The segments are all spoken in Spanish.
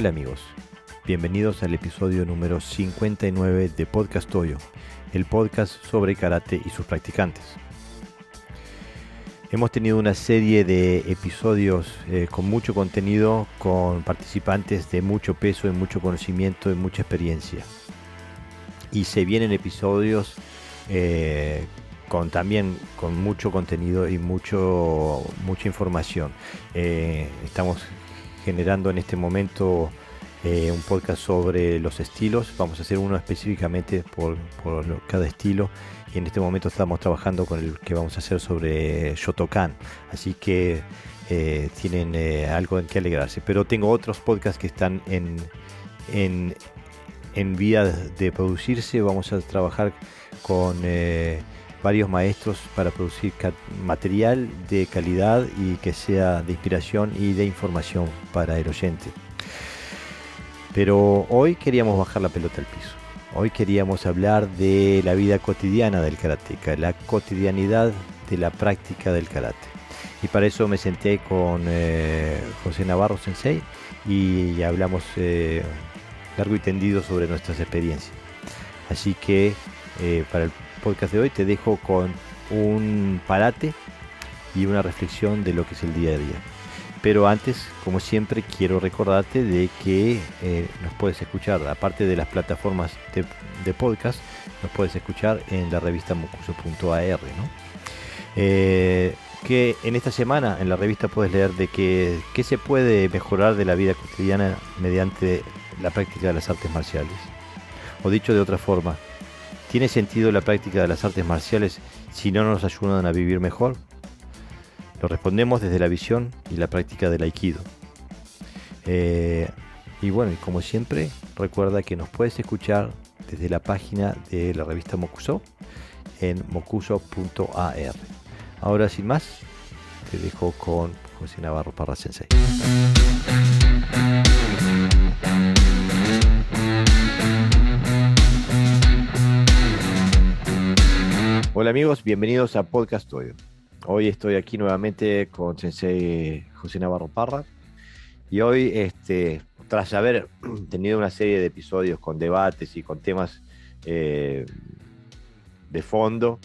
Hola amigos, bienvenidos al episodio número 59 de Podcast Toyo, el podcast sobre karate y sus practicantes. Hemos tenido una serie de episodios eh, con mucho contenido, con participantes de mucho peso, y mucho conocimiento y mucha experiencia. Y se vienen episodios eh, con también con mucho contenido y mucho mucha información. Eh, estamos generando en este momento un podcast sobre los estilos. Vamos a hacer uno específicamente por, cada estilo y en este momento estamos trabajando con el que vamos a hacer sobre Shotokan. Así que eh, tienen eh, algo en que alegrarse. Pero tengo otros podcasts que están en, en, en vía de producirse. Vamos a trabajar con eh, varios maestros para producir material de calidad y que sea de inspiración y de información para el oyente. Pero hoy queríamos bajar la pelota al piso. Hoy queríamos hablar de la vida cotidiana del karateca, la cotidianidad de la práctica del karate. Y para eso me senté con eh, José Navarro Sensei y hablamos eh, largo y tendido sobre nuestras experiencias. Así que eh, para el podcast de hoy te dejo con un parate y una reflexión de lo que es el día a día. Pero antes, como siempre, quiero recordarte de que eh, nos puedes escuchar, aparte de las plataformas de, podcast, nos puedes escuchar en la revista mocuso.ar. Eh, que en esta semana en la revista puedes leer de que, qué se puede mejorar de la vida cotidiana mediante la práctica de las artes marciales. O dicho de otra forma, ¿tiene sentido la práctica de las artes marciales si no nos ayudan a vivir mejor? Lo respondemos desde la visión y la práctica del aikido. Eh, y bueno, como siempre, recuerda que nos puedes escuchar desde la página de la revista Mokuso en mokuso.ar. Ahora sin más, te dejo con José Navarro Parra Sensei. Hola amigos, bienvenidos a Podcast Studio. Hoy estoy aquí nuevamente con Sensei José Navarro Parra. Y hoy, este, tras haber tenido una serie de episodios con debates y con temas eh, de fondo,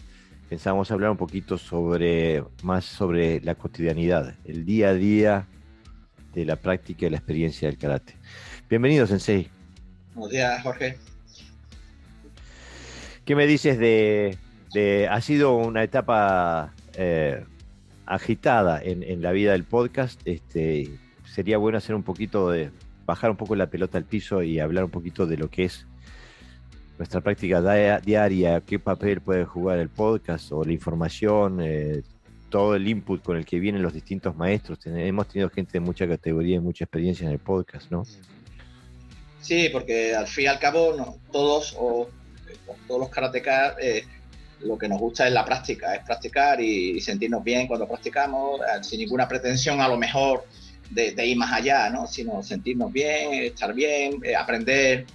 pensamos hablar un poquito sobre más sobre la cotidianidad, el día a día de la práctica y la experiencia del karate. Bienvenido, Sensei. Buenos días, Jorge. ¿Qué me dices de, de ha sido una etapa eh, agitada en, la vida del podcast, este, sería bueno hacer un poquito de, bajar un poco la pelota al piso y hablar un poquito de lo que es nuestra práctica diaria, qué papel puede jugar el podcast o la información, eh, todo el input con el que vienen los distintos maestros. hemos tenido gente de mucha categoría y mucha experiencia en el podcast, ¿no? Sí, porque al fin y al cabo no, todos o todos los karatecas eh, lo que nos gusta es la práctica, es practicar y, sentirnos bien cuando practicamos, eh, sin ninguna pretensión a lo mejor de, ir más allá, ¿no? sino sentirnos bien, estar bien, eh, aprender,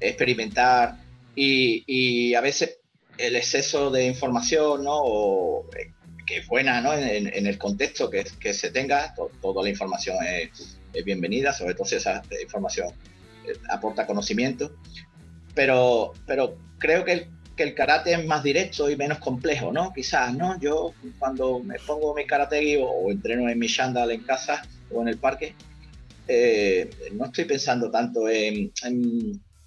experimentar y, a veces el exceso de información, ¿no? Eh, que es buena ¿no? en, el contexto que, que se tenga, toda la información es, bienvenida, sobre todo si esa información aporta conocimiento, pero, pero creo que el que el karate es más directo y menos complejo, ¿no? Quizás, ¿no? Yo cuando me pongo mi karate o, entreno en mi shandal en casa o en el parque, eh, no estoy pensando tanto en,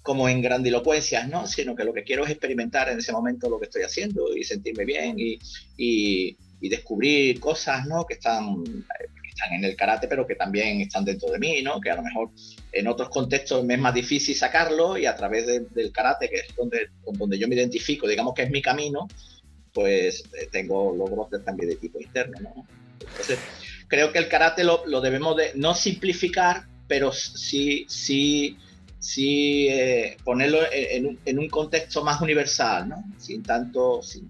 como en grandilocuencias, ¿no? Sino que lo que quiero es experimentar en ese momento lo que estoy haciendo y sentirme bien y, y, y descubrir cosas, ¿no? Que están están en el karate, pero que también están dentro de mí, ¿no? Que a lo mejor en otros contextos me es más difícil sacarlo y a través del karate, que es donde, donde yo me identifico, digamos que es mi camino, pues eh, tengo logros también de tipo interno, ¿no? Entonces, creo que el karate lo, lo debemos de no simplificar, pero sí, sí, sí eh, ponerlo en, en, un, contexto más universal, ¿no? Sin tanto, sin,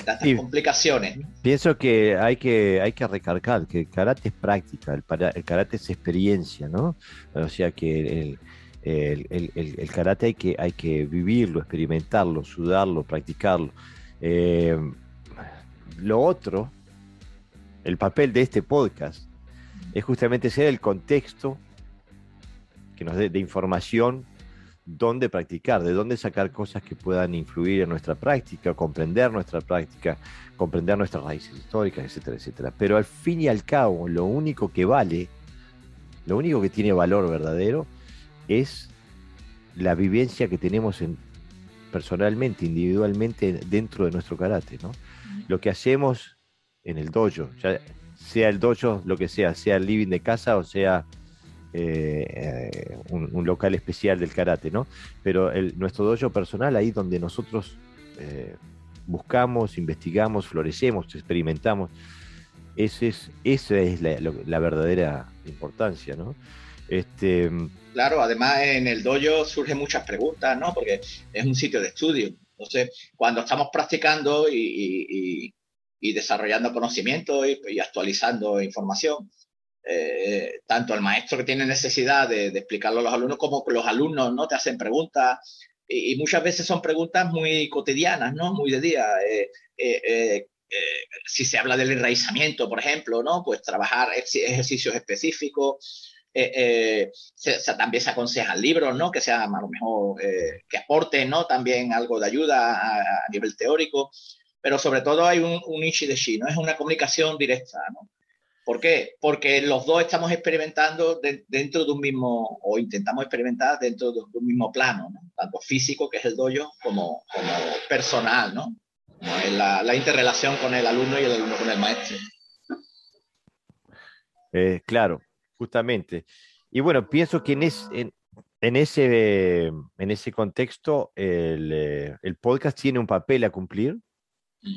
tantas complicaciones. Pienso que hay que hay que recargar que el karate es práctica, el, el karate es experiencia, ¿no? O sea que el, karate hay que, hay que vivirlo, experimentarlo, sudarlo, practicarlo. Eh, lo otro, el papel de este podcast, es justamente ser el contexto que nos dé de información dónde practicar, de dónde sacar cosas que puedan influir en nuestra práctica, comprender nuestra práctica, comprender nuestras raíces históricas, etcétera, etcétera. Pero al fin y al cabo, lo único que vale, lo único que tiene valor verdadero es la vivencia que tenemos en, personalmente, individualmente dentro de nuestro karate, ¿no? Lo que hacemos en el dojo, ya sea el dojo, lo que sea, sea el living de casa o sea eh, un, local especial del karate, ¿no? Pero el, nuestro dojo personal, ahí donde nosotros eh, buscamos, investigamos, florecemos, experimentamos, ese es, esa es la, verdadera importancia, ¿no? Este, claro, además en el dojo surgen muchas preguntas, ¿no? Porque es un sitio de estudio. Entonces, cuando estamos practicando y, desarrollando conocimiento y, actualizando información, eh, tanto el maestro que tiene necesidad de, explicarlo a los alumnos como los alumnos no te hacen preguntas y, muchas veces son preguntas muy cotidianas, ¿no? Muy de día. Eh, eh, si se habla del enraizamiento, por ejemplo, ¿no? Pues trabajar ejercicios específicos. Se, también se aconsejan libros, ¿no? Que sean a lo mejor que aporten, ¿no? También algo de ayuda a, nivel teórico, pero sobre todo hay un, un ichi de shi, ¿no? Es una comunicación directa, ¿no? ¿Por qué? Porque los dos estamos experimentando dentro de un mismo, o intentamos experimentar dentro de un mismo plano, tanto físico, que es el dojo, como, personal, ¿no? la, interrelación con el alumno y el alumno con el maestro. Eh, claro, justamente. Y bueno, pienso que en, en, ese, en ese contexto eh, el, podcast tiene un papel a cumplir.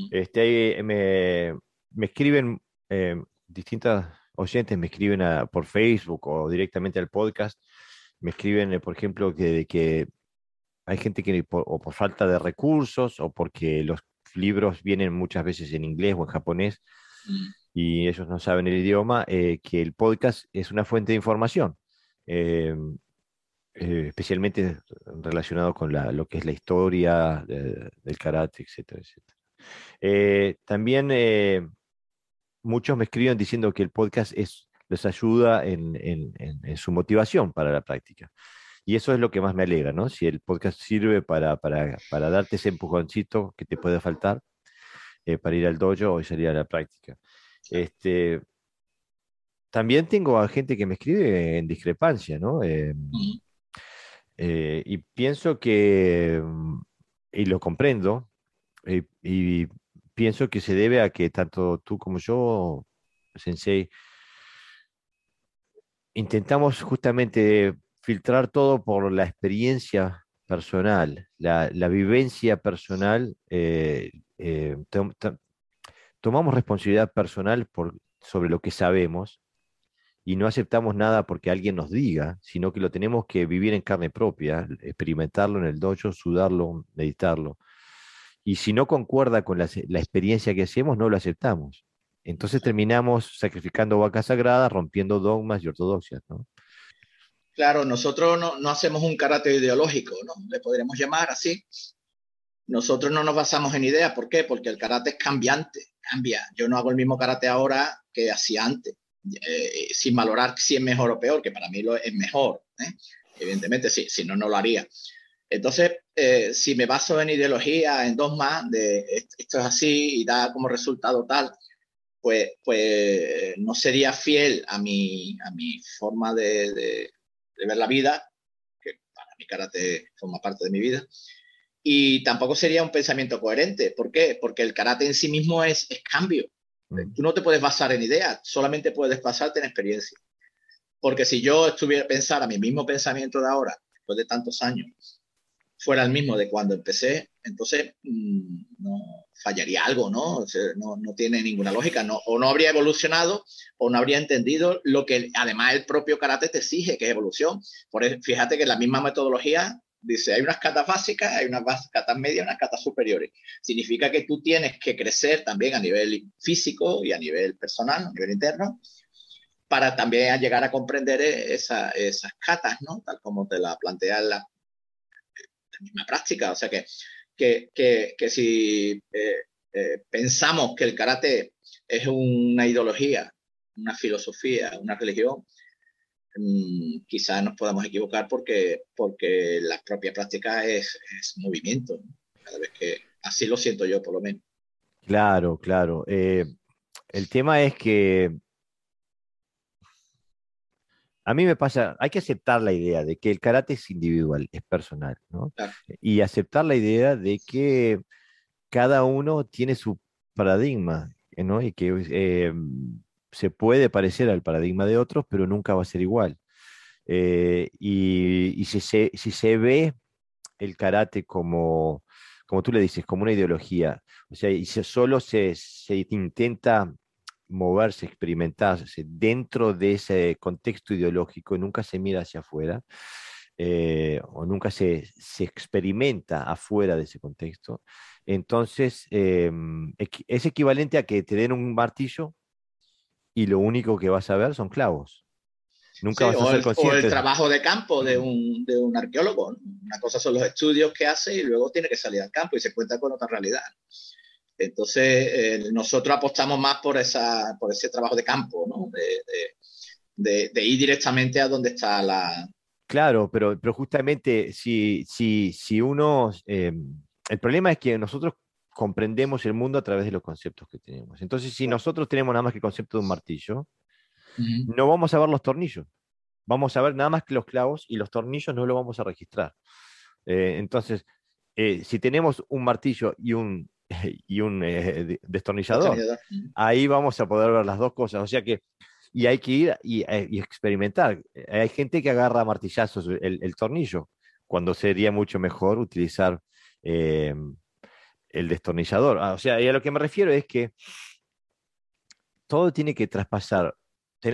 este, me, me escriben eh, distintas oyentes me escriben por Facebook o directamente al podcast, me escriben, eh, por ejemplo, que, que hay gente que por, o por falta de recursos o porque los libros vienen muchas veces en inglés o en japonés mm. y ellos no saben el idioma, eh, que el podcast es una fuente de información, eh, especialmente relacionado con lo que es la historia del karate, etcétera, etcétera. también muchos me escriben diciendo que el podcast es, les ayuda en, su motivación para la práctica. Y eso es lo que más me alegra, ¿no? Si el podcast sirve para, darte ese empujoncito que te puede faltar eh, para ir al dojo o salir a la práctica. Este, también tengo a gente que me escribe en discrepancia, ¿no? Eh, eh, y pienso que, y lo comprendo, y pienso que se debe a que tanto tú como yo, Sensei, intentamos justamente filtrar todo por la experiencia personal, la, vivencia personal. Eh, eh, tomamos responsabilidad personal por, sobre lo que sabemos y no aceptamos nada porque alguien nos diga, sino que lo tenemos que vivir en carne propia, experimentarlo en el dojo, sudarlo, meditarlo. Y si no concuerda con la, experiencia que hacemos, no lo aceptamos. Entonces terminamos sacrificando vacas sagradas, rompiendo dogmas y ortodoxias, ¿no? Claro, nosotros no, hacemos un carácter ideológico, ¿no? Le podríamos llamar así. Nosotros no nos basamos en ideas. ¿Por qué? Porque el karate es cambiante, cambia. Yo no hago el mismo karate ahora que hacía antes, eh, sin valorar si es mejor o peor, que para mí lo es mejor. ¿eh? Evidentemente, sí, si no, no lo haría. Entonces, eh, si me baso en ideología, en dogma, de esto es así y da como resultado tal, pues, pues no sería fiel a mi, a mi forma de, ver la vida, que para mi karate forma parte de mi vida, y tampoco sería un pensamiento coherente. ¿Por qué? Porque el karate en sí mismo es, es cambio. Mm. Tú no te puedes basar en ideas, solamente puedes basarte en experiencia. Porque si yo estuviera a a mi mismo pensamiento de ahora, después de tantos años, fuera el mismo de cuando empecé, entonces mm, no fallaría algo, ¿no? ¿no? tiene ninguna lógica, no, o no habría evolucionado o no habría entendido lo que además el propio karate te exige, que es evolución. Por fíjate que la misma metodología dice, hay unas catas básicas, hay unas catas medias, unas catas superiores. Significa que tú tienes que crecer también a nivel físico y a nivel personal, a nivel interno, para también llegar a comprender esas catas, ¿no? Tal como te la plantea la, misma práctica. O sea que, que, si eh, eh, pensamos que el karate es una ideología, una filosofía, una religión, mm, quizás nos podamos equivocar porque, porque la propia práctica es, movimiento. Cada vez que así lo siento yo, por lo menos. Claro, claro. Eh, el tema es que a mí me pasa, hay que aceptar la idea de que el karate es individual, es personal, ¿no? Y aceptar la idea de que cada uno tiene su paradigma, ¿no? Y que eh, se puede parecer al paradigma de otros, pero nunca va a ser igual. Eh, y, si, se, si, se, ve el karate como, como tú le dices, como una ideología, o sea, y solo se, se intenta moverse, experimentarse dentro de ese contexto ideológico nunca se mira hacia afuera, eh, o nunca se, experimenta afuera de ese contexto, entonces em, es equivalente a que te den un martillo y lo único que vas a ver son clavos. Nunca vas a ser consciente. O el trabajo de campo de un, de un arqueólogo. Una cosa son los estudios que hace y luego tiene que salir al campo y se cuenta con otra realidad. Entonces, eh, nosotros apostamos más por, esa, por ese trabajo de campo, ¿no? de, de, ir directamente a donde está la... Claro, pero, pero justamente si, si, si uno... Eh, el problema es que nosotros comprendemos el mundo a través de los conceptos que tenemos. Entonces, si nosotros tenemos nada más que el concepto de un martillo, no vamos a ver los tornillos. Vamos a ver nada más que los clavos y los tornillos no lo vamos a registrar. Eh, entonces, si tenemos un martillo y un, y un eh, destornillador. Ahí vamos a poder ver las dos cosas. O sea que, y hay que ir y, eh, experimentar. Hay gente que agarra martillazos el, tornillo, cuando sería mucho mejor utilizar em, el destornillador. Ah, o sea, y a lo que me refiero es que todo tiene que traspasar.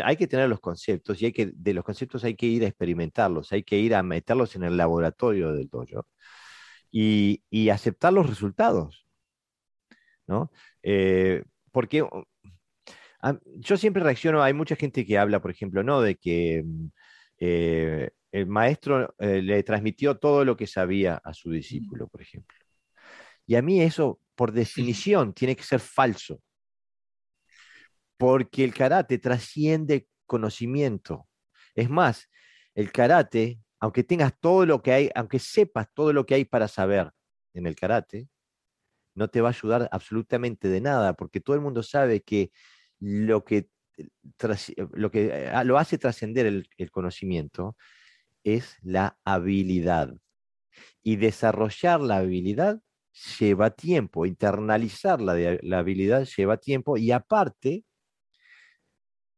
Hay que tener los conceptos y hay que, de los conceptos hay que ir a experimentarlos, hay que ir a meterlos en el laboratorio del dojo y, y aceptar los resultados. ¿No? Eh, porque yo siempre reacciono, hay mucha gente que habla, por ejemplo, ¿no? De que mm, eh, el maestro eh, le transmitió todo lo que sabía a su discípulo, por ejemplo. Y a mí eso, por definición, tiene que ser falso. Porque el karate trasciende conocimiento. Es más, el karate, aunque tengas todo lo que hay, aunque sepas todo lo que hay para saber en el karate, no te va a ayudar absolutamente de nada, porque todo el mundo sabe que lo que, eh, eh, lo, que eh, ah, lo hace trascender el, conocimiento es la habilidad. Y desarrollar la habilidad lleva tiempo, internalizar la, la habilidad lleva tiempo y aparte,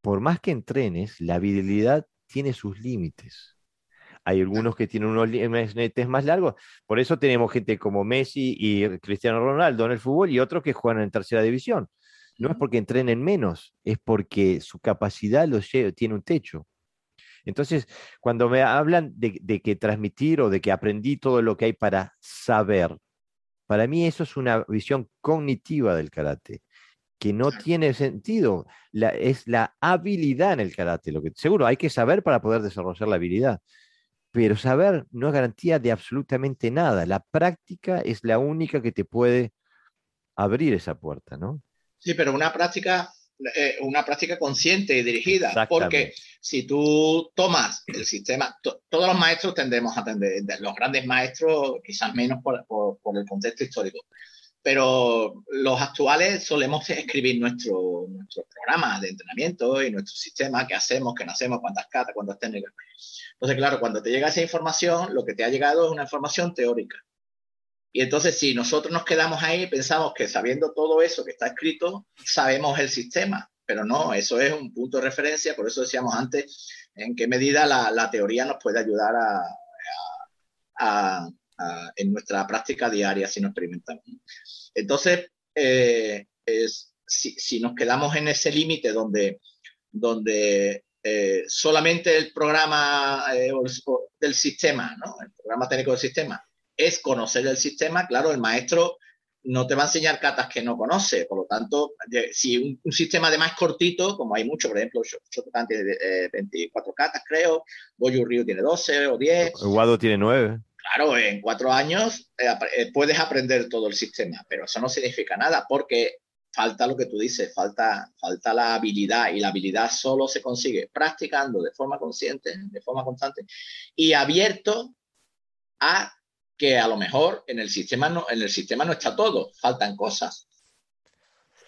por más que entrenes, la habilidad tiene sus límites. Hay algunos que tienen unos límites más largos. Por eso tenemos gente como Messi y Cristiano Ronaldo en el fútbol y otros que juegan en tercera división. No es porque entrenen menos, es porque su capacidad los tiene un techo. Entonces, cuando me hablan de, de, que transmitir o de que aprendí todo lo que hay para saber, para mí eso es una visión cognitiva del karate, que no tiene sentido. La, es la habilidad en el karate. Lo que, seguro, hay que saber para poder desarrollar la habilidad pero saber no es garantía de absolutamente nada. La práctica es la única que te puede abrir esa puerta, ¿no? Sí, pero una práctica, eh, una práctica consciente y dirigida, porque si tú tomas el sistema, todos los maestros tendemos a atender, los grandes maestros quizás menos por, por el contexto histórico, pero los actuales solemos escribir nuestro, nuestro programa de entrenamiento y nuestro sistema, qué hacemos, qué no hacemos, cuántas catas, cuántas técnicas. Entonces, claro, cuando te llega esa información, lo que te ha llegado es una información teórica. Y entonces, si nosotros nos quedamos ahí, pensamos que sabiendo todo eso que está escrito, sabemos el sistema, pero no, eso es un punto de referencia, por eso decíamos antes en qué medida la, la teoría nos puede ayudar a, a en nuestra práctica diaria si no experimentamos. Entonces, eh, si, nos quedamos en ese límite donde, donde eh, solamente el programa eh, del sistema, ¿no? el programa técnico del sistema, es conocer el sistema, claro, el maestro no te va a enseñar catas que no conoce. Por lo tanto, si un, sistema de más cortito, como hay mucho, por ejemplo, Shotokan tiene 24 catas, creo, Goju Ryu tiene 12 o 10. Guado tiene 9 claro, en cuatro años eh, eh, puedes aprender todo el sistema, pero eso no significa nada porque falta lo que tú dices, falta, falta la habilidad y la habilidad solo se consigue practicando de forma consciente, de forma constante y abierto a que a lo mejor en el sistema no, en el sistema no está todo, faltan cosas.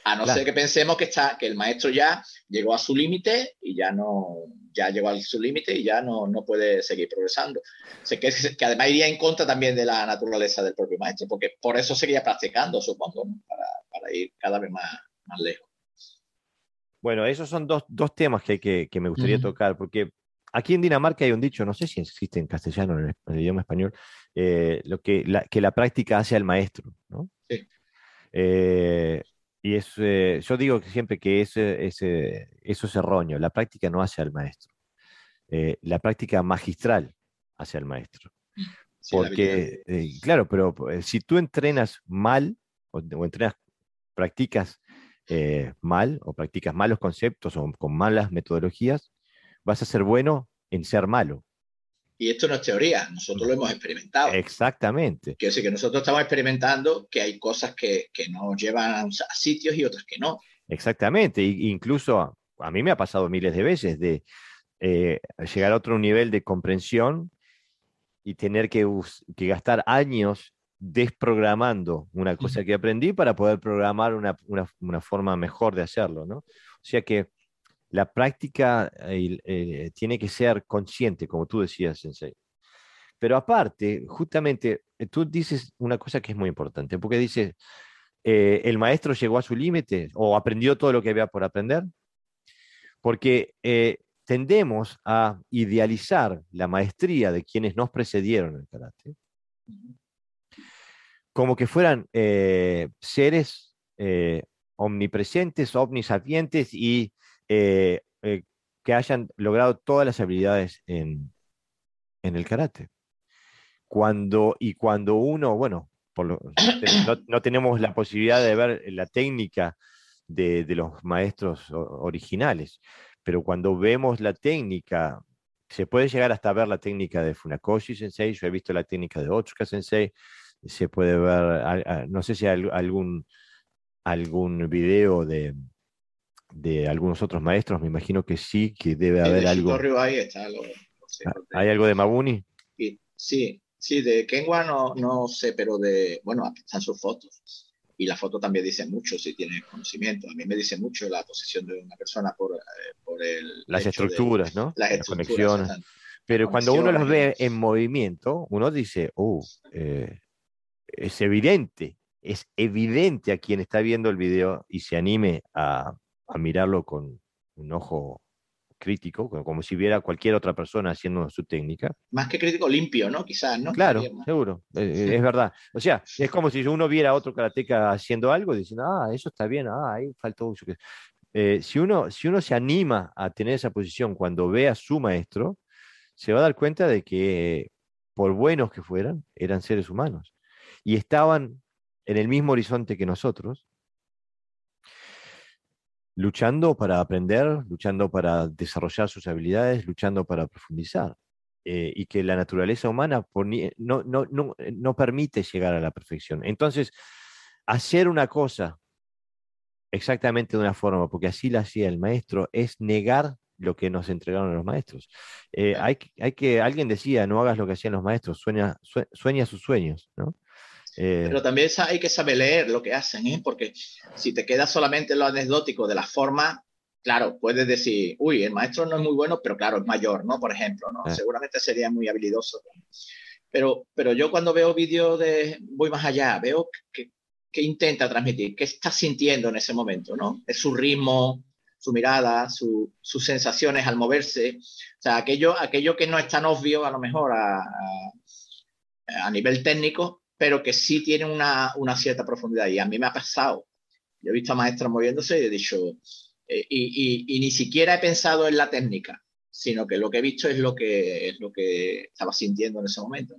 A no ser que pensemos que está, que el maestro ya llegó a su límite y ya no, ya llegó a su límite y ya no, no puede seguir progresando. Sé que, que, además iría en contra también de la naturaleza del propio maestro, porque por eso seguía practicando, supongo, para, para, ir cada vez más, más lejos. Bueno, esos son dos, dos temas que, que, que me gustaría uh -huh. tocar, porque aquí en Dinamarca hay un dicho, no sé si existe en castellano, en el, en el idioma español, eh, lo que la, que la práctica hace al maestro, ¿no? Sí. Eh, y es, eh, yo digo siempre que ese, ese, eso es erróneo. La práctica no hace al maestro. Eh, la práctica magistral hace al maestro. Sí, Porque, eh, claro, pero si tú entrenas mal, o, o entrenas, practicas mal, o practicas malos conceptos, o con malas metodologías, vas a ser bueno en ser malo. Y esto no es teoría, nosotros lo hemos experimentado. Exactamente. Quiero decir que nosotros estamos experimentando que hay cosas que, que nos llevan a sitios y otras que no. Exactamente, y, incluso a, a, mí me ha pasado miles de veces de eh, llegar a otro nivel de comprensión y tener que, que gastar años desprogramando una cosa que aprendí para poder programar una, una, una forma mejor de hacerlo, ¿no? O sea que la práctica eh, tiene que ser consciente, como tú decías, Sensei. Pero aparte, justamente, eh, tú dices una cosa que es muy importante, porque dices, eh, el maestro llegó a su límite o aprendió todo lo que había por aprender, porque eh, tendemos a idealizar la maestría de quienes nos precedieron en el karate, como que fueran seres omnipresentes, omnisapientes y eh, eh, que hayan logrado todas las habilidades en, en, el karate. Cuando, y cuando uno, bueno, no, no, tenemos la posibilidad de ver la técnica de, de, los maestros originales, pero cuando vemos la técnica, se puede llegar hasta ver la técnica de Funakoshi Sensei, yo he visto la técnica de Otsuka Sensei, se puede ver, no sé si hay algún, algún video de, de algunos otros maestros, me imagino que sí, que debe haber de algo. Ahí está algo no sé, ¿Hay algo de Mabuni? Sí, sí, de Kenwa no, no sé, pero de, bueno, aquí están sus fotos. Y la foto también dice mucho si tiene conocimiento. A mí me dice mucho la posición de una persona por, eh, por el. Las estructuras, de, ¿no? Las, las conexiones. Pero cuando uno los ve en movimiento, uno dice, oh, eh, es evidente, es evidente a quien está viendo el video y se anime a, a mirarlo con un ojo crítico, como si viera cualquier otra persona haciendo su técnica. Más que crítico, limpio, ¿no? Quizás, ¿no? Claro, seguro, eh, es verdad. O sea, es como si uno viera a otro karateca haciendo algo y diciendo, ah, eso está bien, ah, ahí faltó. Eh, si, uno, si uno se anima a tener esa posición cuando ve a su maestro, se va a dar cuenta de que, por buenos que fueran, eran seres humanos y estaban en el mismo horizonte que nosotros, luchando para aprender, luchando para desarrollar sus habilidades, luchando para profundizar. Eh, y que la naturaleza humana no, no, no, no, permite llegar a la perfección. Entonces, hacer una cosa exactamente de una forma, porque así la hacía el maestro, es negar lo que nos entregaron los maestros. Eh, hay, hay, que, alguien decía, no hagas lo que hacían los maestros, sueña, sueña sus sueños, ¿no? Eh, Pero también hay que saber leer lo que hacen, ¿eh? porque si te quedas solamente en lo anecdótico de la forma, claro, puedes decir, uy, el maestro no es muy bueno, pero claro, es mayor, ¿no? Por ejemplo, ¿no? Eh. Seguramente sería muy habilidoso. Pero, pero yo cuando veo vídeos de, voy más allá, veo que, que, intenta transmitir, qué está sintiendo en ese momento, ¿no? Es su ritmo, su mirada, su, sus sensaciones al moverse, o sea, aquello, aquello que no es tan obvio a lo mejor a, a, a nivel técnico, pero que sí tiene una, una, cierta profundidad. Y a mí me ha pasado. Yo he visto a maestros moviéndose y he dicho, eh, y, ni siquiera he pensado en la técnica, sino que lo que he visto es lo que, es lo que estaba sintiendo en ese momento.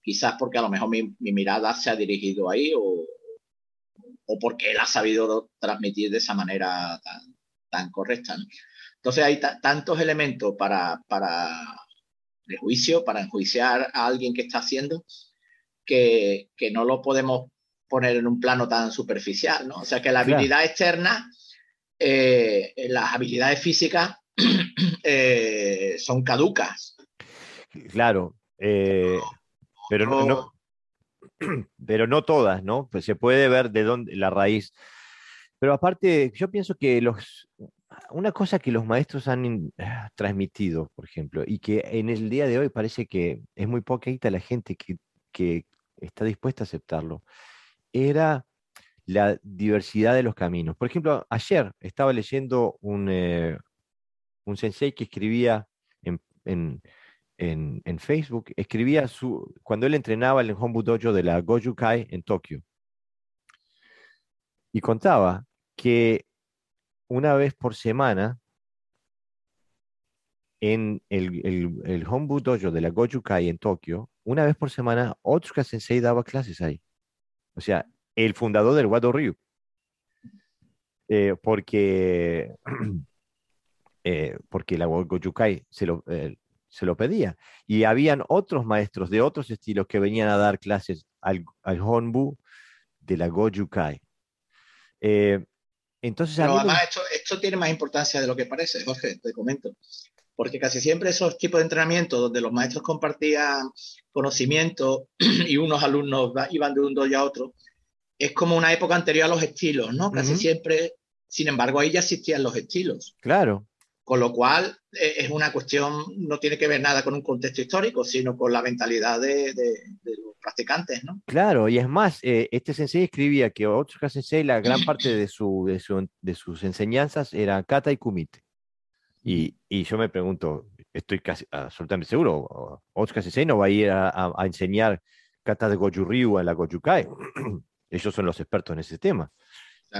Quizás porque a lo mejor mi, mi, mirada se ha dirigido ahí o, o porque él ha sabido transmitir de esa manera tan, tan correcta. ¿no? Entonces hay tantos elementos para, para juicio, para enjuiciar a alguien que está haciendo, que, que, no lo podemos poner en un plano tan superficial, ¿no? O sea que la habilidad externa, eh, las habilidades físicas eh, son caducas. Claro, eh, pero no, pero no todas, ¿no? Pues se puede ver de dónde la raíz. Pero aparte, yo pienso que los, una cosa que los maestros han ah, transmitido, por ejemplo, y que en el día de hoy parece que es muy poquita la gente que, que está dispuesta a aceptarlo, era la diversidad de los caminos. Por ejemplo, ayer estaba leyendo un, eh, un sensei que escribía en, en, en, Facebook, escribía su, cuando él entrenaba en el Hombu Dojo de la Goju Kai en Tokio. Y contaba que una vez por semana en el, el, el Hombu Dojo de la Goju Kai en Tokio, una vez por semana Otsuka Sensei daba clases ahí. O sea, el fundador del Wado Ryu. Eh, porque, eh, porque la Goju Kai se lo, eh, se lo pedía. Y habían otros maestros de otros estilos que venían a dar clases al, al Honbu de la Goju Kai. Eh, entonces, Pero además, esto, esto, tiene más importancia de lo que parece, Jorge, te comento. Porque casi siempre esos tipos de entrenamiento donde los maestros compartían conocimiento y unos alumnos iban de un dojo a otro, es como una época anterior a los estilos, ¿no? Casi siempre, sin embargo, ahí ya existían los estilos. Claro. Con lo cual, eh, es una cuestión, no tiene que ver nada con un contexto histórico, sino con la mentalidad de, los practicantes, ¿no? Claro, y es más, eh, este sensei escribía que Otsuka Sensei, la gran parte de, su, de, sus enseñanzas era kata y kumite. Y, y, yo me pregunto, estoy casi absolutamente seguro, Otsuka Sensei no va a ir a, enseñar kata de Goju Ryu a la Goju Kai. Ellos son los expertos en ese tema.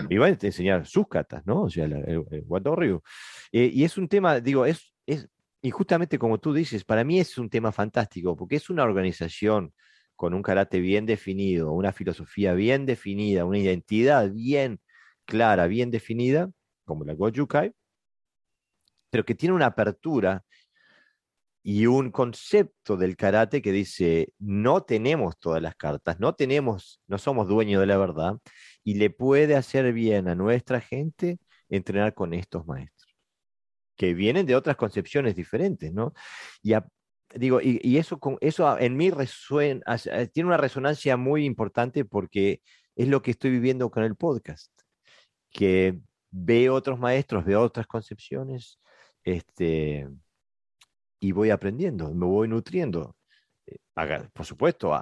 Y va a enseñar sus katas, ¿no? O sea, el, el, Ryu. Eh, y es un tema, digo, es, es, y justamente como tú dices, para mí es un tema fantástico, porque es una organización con un karate bien definido, una filosofía bien definida, una identidad bien clara, bien definida, como la Gojukai, pero que tiene una apertura y un concepto del karate que dice, no tenemos todas las cartas, no tenemos, no somos dueños de la verdad, y le puede hacer bien a nuestra gente entrenar con estos maestros que vienen de otras concepciones diferentes, ¿no? Y digo, y, eso, con, eso en mí resuena, tiene una resonancia muy importante porque es lo que estoy viviendo con el podcast, que veo otros maestros, veo otras concepciones, este, y voy aprendiendo, me voy nutriendo. Eh, por supuesto,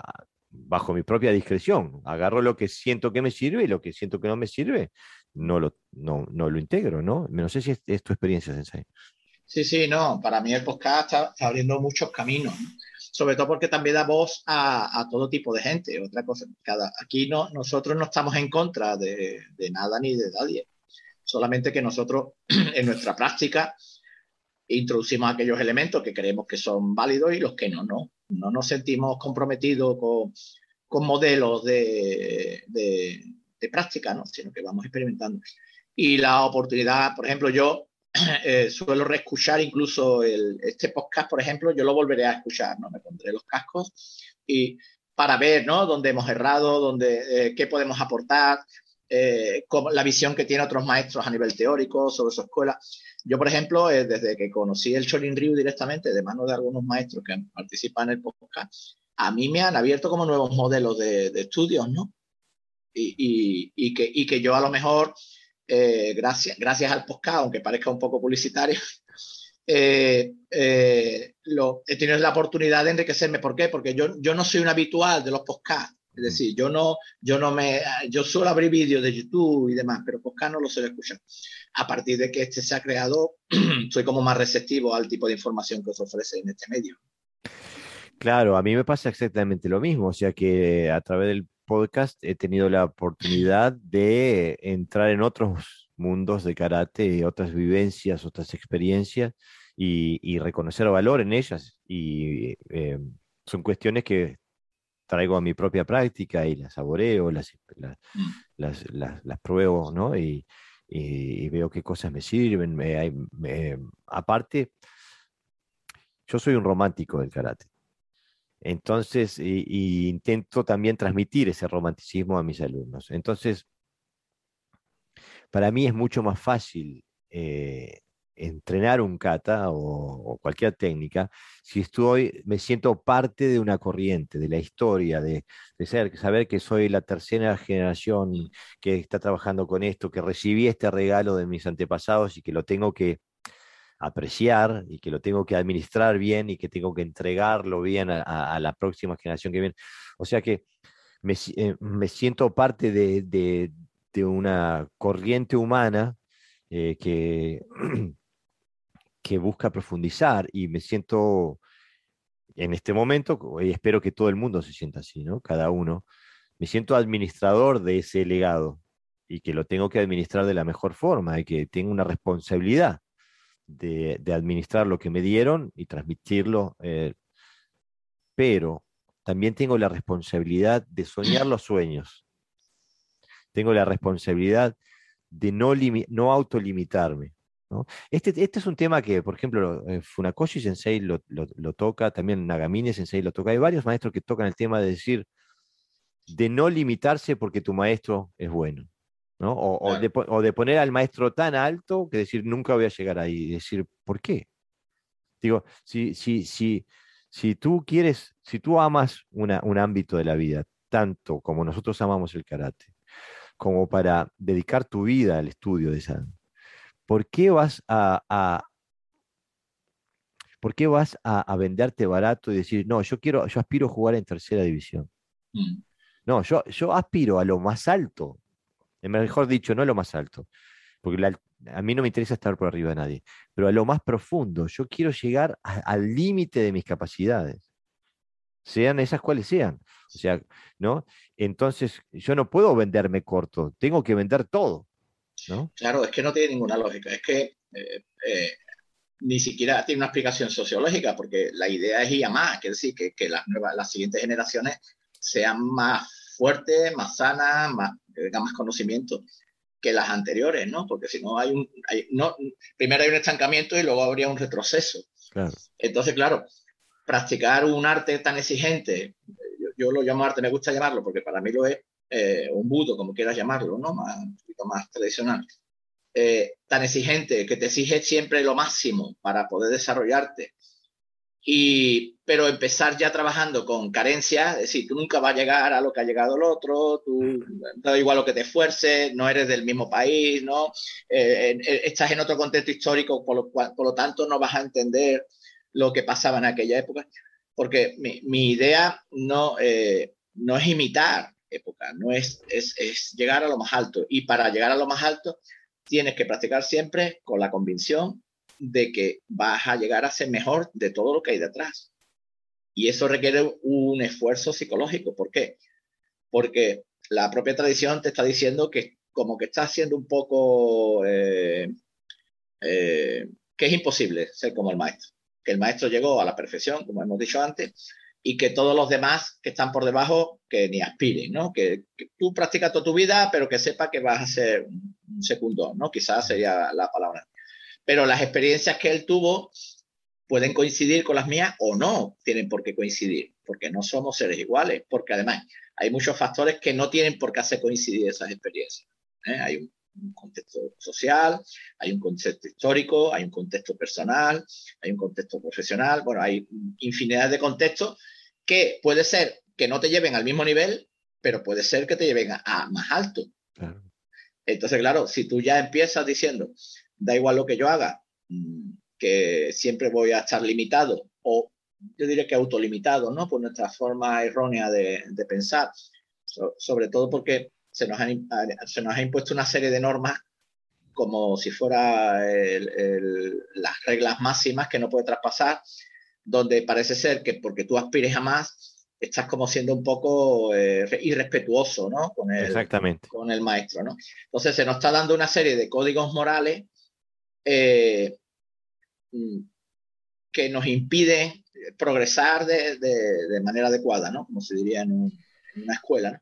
bajo mi propia discreción. Agarro lo que siento que me sirve y lo que siento que no me sirve, no lo, no, no lo integro, ¿no? No sé si es, tu experiencia, Sensei. Sí, sí, no, para mí el podcast está, abriendo muchos caminos, sobre todo porque también da voz a, todo tipo de gente. Otra cosa, cada, aquí no, nosotros no estamos en contra de, de nada ni de nadie, solamente que nosotros en nuestra práctica introducimos aquellos elementos que creemos que son válidos y los que no, no. No nos sentimos comprometidos con, con modelos de, de práctica, ¿no? sino que vamos experimentando. Y la oportunidad, por ejemplo, yo eh, suelo reescuchar incluso el, este podcast, por ejemplo, yo lo volveré a escuchar, ¿no? Me pondré los cascos y para ver, ¿no? Dónde hemos errado, dónde, eh, qué podemos aportar, eh, la visión que tienen otros maestros a nivel teórico sobre su escuela. Yo, por ejemplo, desde que conocí el Chorin Ryu directamente, de manos de algunos maestros que participan en el podcast, a mí me han abierto como nuevos modelos de, de estudios, ¿no? y, que, y que yo a lo mejor, eh, gracias, gracias al podcast, aunque parezca un poco publicitario, eh, eh, lo, he tenido la oportunidad de enriquecerme. ¿Por qué? Porque yo, yo no soy un habitual de los podcasts. Es decir, yo no, yo no me, yo suelo abrir vídeos de YouTube y demás, pero podcast no lo suelo escuchar. A partir de que este se ha creado, soy como más receptivo al tipo de información que os ofrece en este medio. Claro, a mí me pasa exactamente lo mismo, o sea que a través del podcast he tenido la oportunidad de entrar en otros mundos de karate, otras vivencias, otras experiencias y, reconocer valor en ellas. Y eh, son cuestiones que traigo a mi propia práctica y las saboreo, las, mm. las, las, pruebo, ¿no? Y, veo qué cosas me sirven. aparte, yo soy un romántico del karate. Entonces, y, intento también transmitir ese romanticismo a mis alumnos. Entonces, para mí es mucho más fácil eh, entrenar un kata o, cualquier técnica si estoy, me siento parte de una corriente, de la historia, de, saber que soy la tercera generación que está trabajando con esto, que recibí este regalo de mis antepasados y que lo tengo que apreciar y que lo tengo que administrar bien y que tengo que entregarlo bien a, la próxima generación que viene. O sea que me, eh, siento parte de, una corriente humana eh, que que busca profundizar y me siento en este momento, y espero que todo el mundo se sienta así, ¿no? Cada uno, me siento administrador de ese legado y que lo tengo que administrar de la mejor forma y que tengo una responsabilidad de, administrar lo que me dieron y transmitirlo, eh, pero también tengo la responsabilidad de soñar los sueños. Tengo la responsabilidad de no, no autolimitarme. Este, este, es un tema que, por ejemplo, eh, Funakoshi Sensei lo, toca, también Nagamine Sensei lo toca. Hay varios maestros que tocan el tema de decir, de no limitarse porque tu maestro es bueno. O, de, poner al maestro tan alto que decir, nunca voy a llegar ahí. Y decir, ¿por qué? Digo, si, si, si, si tú quieres, si tú amas un ámbito de la vida, tanto como nosotros amamos el karate, como para dedicar tu vida al estudio de esa, ¿por qué vas a, ¿por qué vas a, venderte barato y decir, no, yo quiero, yo aspiro a jugar en tercera división? Mm. No, yo, yo aspiro a lo más alto. Mejor dicho, no a lo más alto, porque a mí no me interesa estar por arriba de nadie, pero a lo más profundo. Yo quiero llegar al límite de mis capacidades, sean esas cuales sean. O sea, ¿no? Entonces, yo no puedo venderme corto, tengo que vender todo. Claro, es que no tiene ninguna lógica. Es que eh, eh, ni siquiera tiene una explicación sociológica, porque la idea es ir a más, es decir, que, las, nuevas, las siguientes generaciones sean más fuertes, más sanas, más, que tengan más conocimiento que las anteriores, ¿no? Porque si no hay un... no, primero hay un estancamiento y luego habría un retroceso. Entonces, claro, practicar un arte tan exigente, yo, yo, lo llamo arte, me gusta llamarlo, porque para mí lo es, eh, un budo, como quieras llamarlo, ¿no? Más, un poquito más tradicional, eh, tan exigente, que te exige siempre lo máximo para poder desarrollarte. Y, pero empezar ya trabajando con carencias, es decir, tú nunca vas a llegar a lo que ha llegado el otro, tú da igual lo que te esfuerces, no eres del mismo país, ¿no? Eh, estás en otro contexto histórico, por lo, por lo tanto no vas a entender lo que pasaba en aquella época, porque mi, mi idea no, no es imitar época, no es, llegar a lo más alto. Y para llegar a lo más alto, tienes que practicar siempre con la convicción de que vas a llegar a ser mejor de todo lo que hay detrás. Y eso requiere un esfuerzo psicológico. ¿Por qué? Porque la propia tradición te está diciendo que como que estás siendo un poco... Eh, eh, que es imposible ser como el maestro. Que el maestro llegó a la perfección, como hemos dicho antes, y que todos los demás que están por debajo que ni aspiren, ¿no? Que, tú practicas toda tu vida, pero que sepa que vas a ser un segundo, ¿no? Quizás sería la palabra. Pero las experiencias que él tuvo pueden coincidir con las mías o no tienen por qué coincidir, porque no somos seres iguales, porque además hay muchos factores que no tienen por qué hacer coincidir esas experiencias. ¿eh? Hay un, un contexto social, hay un contexto histórico, hay un contexto personal, hay un contexto profesional, bueno, hay infinidad de contextos que puede ser que no te lleven al mismo nivel, pero puede ser que te lleven a, más alto. Entonces, claro, si tú ya empiezas diciendo, da igual lo que yo haga, mm, que siempre voy a estar limitado, o yo diría que autolimitado, ¿no? Por nuestra forma errónea de, pensar, sobre todo porque se nos, se nos ha impuesto una serie de normas como si fuera las reglas máximas que no puede traspasar donde parece ser que porque tú aspires a más, estás como siendo un poco eh, irrespetuoso, ¿no? Con el, Exactamente. con el maestro, ¿no? Entonces se nos está dando una serie de códigos morales eh, mm, que nos impiden progresar de, de, manera adecuada, ¿no? Como se diría en, una escuela, ¿no?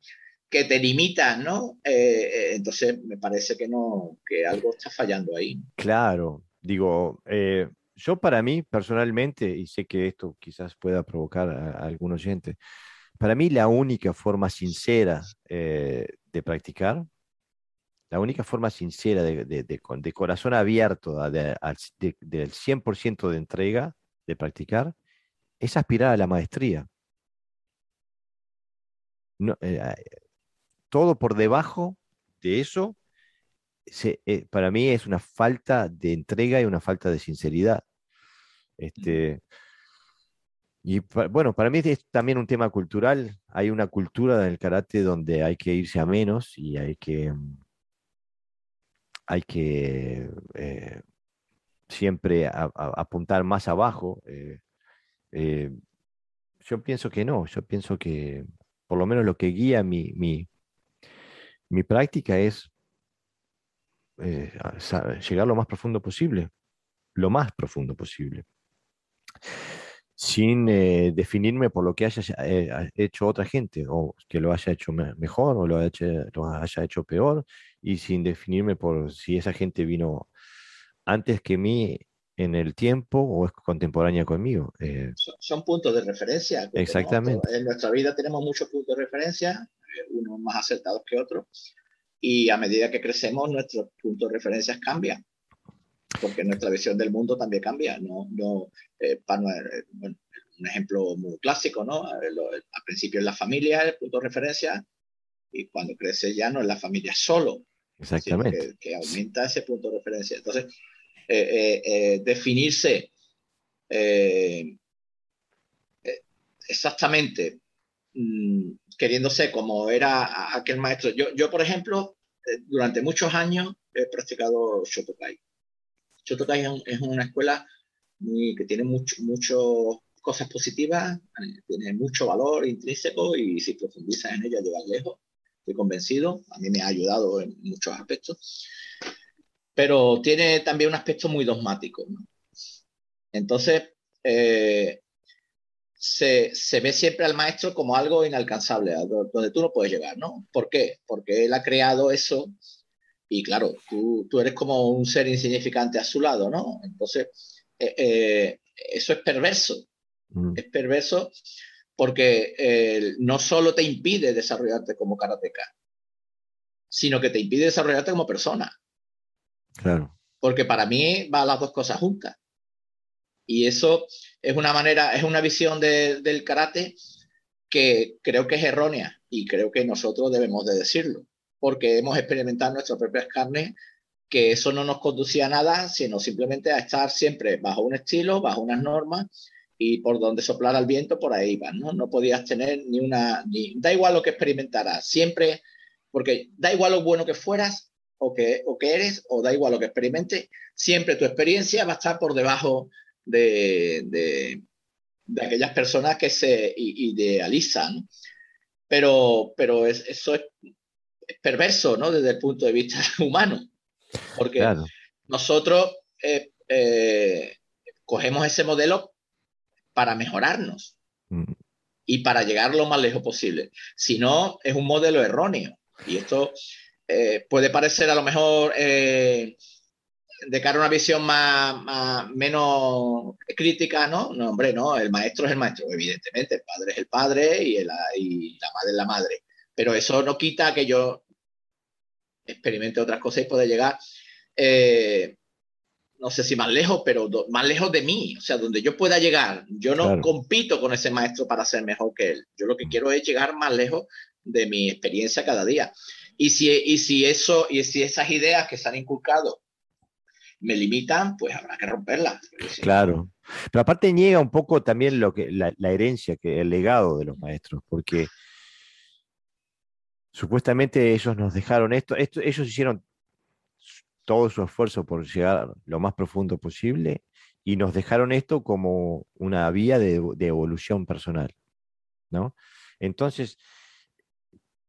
que te limitan, ¿no? Eh, entonces me parece que no, que algo está fallando ahí. Claro, digo, yo para mí personalmente, y sé que esto quizás pueda provocar a, algún oyente, para mí la única forma sincera eh, de practicar, la única forma sincera de, de, corazón abierto del 100% de entrega, de practicar, es aspirar a la maestría. Eh, todo por debajo de eso eh, para mí es una falta de entrega y una falta de sinceridad. Este, y bueno, para mí es también un tema cultural. Hay una cultura del karate donde hay que irse a menos y hay que, hay que eh, siempre apuntar más abajo. Eh, yo pienso que no, yo pienso que por lo menos lo que guía mi, mi, mi práctica es eh, llegar lo más profundo posible, lo más profundo posible, sin eh, definirme por lo que haya eh, hecho otra gente, o que lo haya hecho mejor o lo haya, lo haya hecho peor, y sin definirme por si esa gente vino antes que mí en el tiempo o es contemporánea conmigo. son, puntos de referencia. Exactamente. En nuestra vida tenemos muchos puntos de referencia, unos más acertados que otros, y a medida que crecemos nuestros puntos de referencia cambian, porque nuestra visión del mundo también cambia. No, no, eh, para, eh, un ejemplo muy clásico, ¿no? Al principio en la familia el punto de referencia y cuando crece ya no es la familia solo, Exactamente. Que, aumenta ese punto de referencia. Entonces, eh, definirse exactamente mm, queriéndose como era aquel maestro. Yo, yo por ejemplo, eh, durante muchos años he practicado Shotokai. Shotokai es una escuela que tiene muchas cosas positivas, tiene mucho valor intrínseco y si profundizas en ella llegas lejos. Estoy convencido, a mí me ha ayudado en muchos aspectos. Pero tiene también un aspecto muy dogmático. Entonces, eh, se, ve siempre al maestro como algo inalcanzable, donde tú no puedes llegar, ¿no? ¿Por qué? Porque él ha creado eso y claro, tú, eres como un ser insignificante a su lado, ¿no? Entonces, eh, eh, eso es perverso. Mm. Es perverso porque eh, no solo te impide desarrollarte como karateka, sino que te impide desarrollarte como persona. Claro. Porque para mí va las dos cosas juntas. Y eso es una manera, es una visión del karate que creo que es errónea y creo que nosotros debemos de decirlo, porque hemos experimentado en nuestras propias carnes que eso no nos conducía a nada, sino simplemente a estar siempre bajo un estilo, bajo unas normas y por donde soplar al viento, por ahí vas, ¿no? No podías tener ni una, ni, da igual lo que experimentaras, siempre, porque da igual lo bueno que fueras o que, o que eres, o da igual lo que experimentes, siempre tu experiencia va a estar por debajo de, aquellas personas que se idealizan. Pero, pero eso es, perverso, ¿no? Desde el punto de vista humano. Porque nosotros eh, eh, cogemos ese modelo para mejorarnos mm. y para llegar lo más lejos posible. Si no, es un modelo erróneo. Y esto eh, puede parecer a lo mejor de cara a una visión más, menos crítica, ¿no? No, hombre, no, el maestro es el maestro, evidentemente, el padre es el padre y, la madre es la madre. Pero eso no quita que yo experimente otras cosas y pueda llegar, eh, no sé si más lejos, pero más lejos de mí, o sea, donde yo pueda llegar. Yo no compito con ese maestro para ser mejor que él. Yo lo que quiero es llegar más lejos de mi experiencia cada día. Y si, y si eso, y si esas ideas que se han inculcado me limitan, pues habrá que romperla. Claro. Pero aparte niega un poco también lo que, la, herencia, que el legado de los maestros, porque supuestamente ellos nos dejaron esto, esto ellos hicieron todo su esfuerzo por llegar lo más profundo posible y nos dejaron esto como una vía de, de evolución personal. ¿no? Entonces,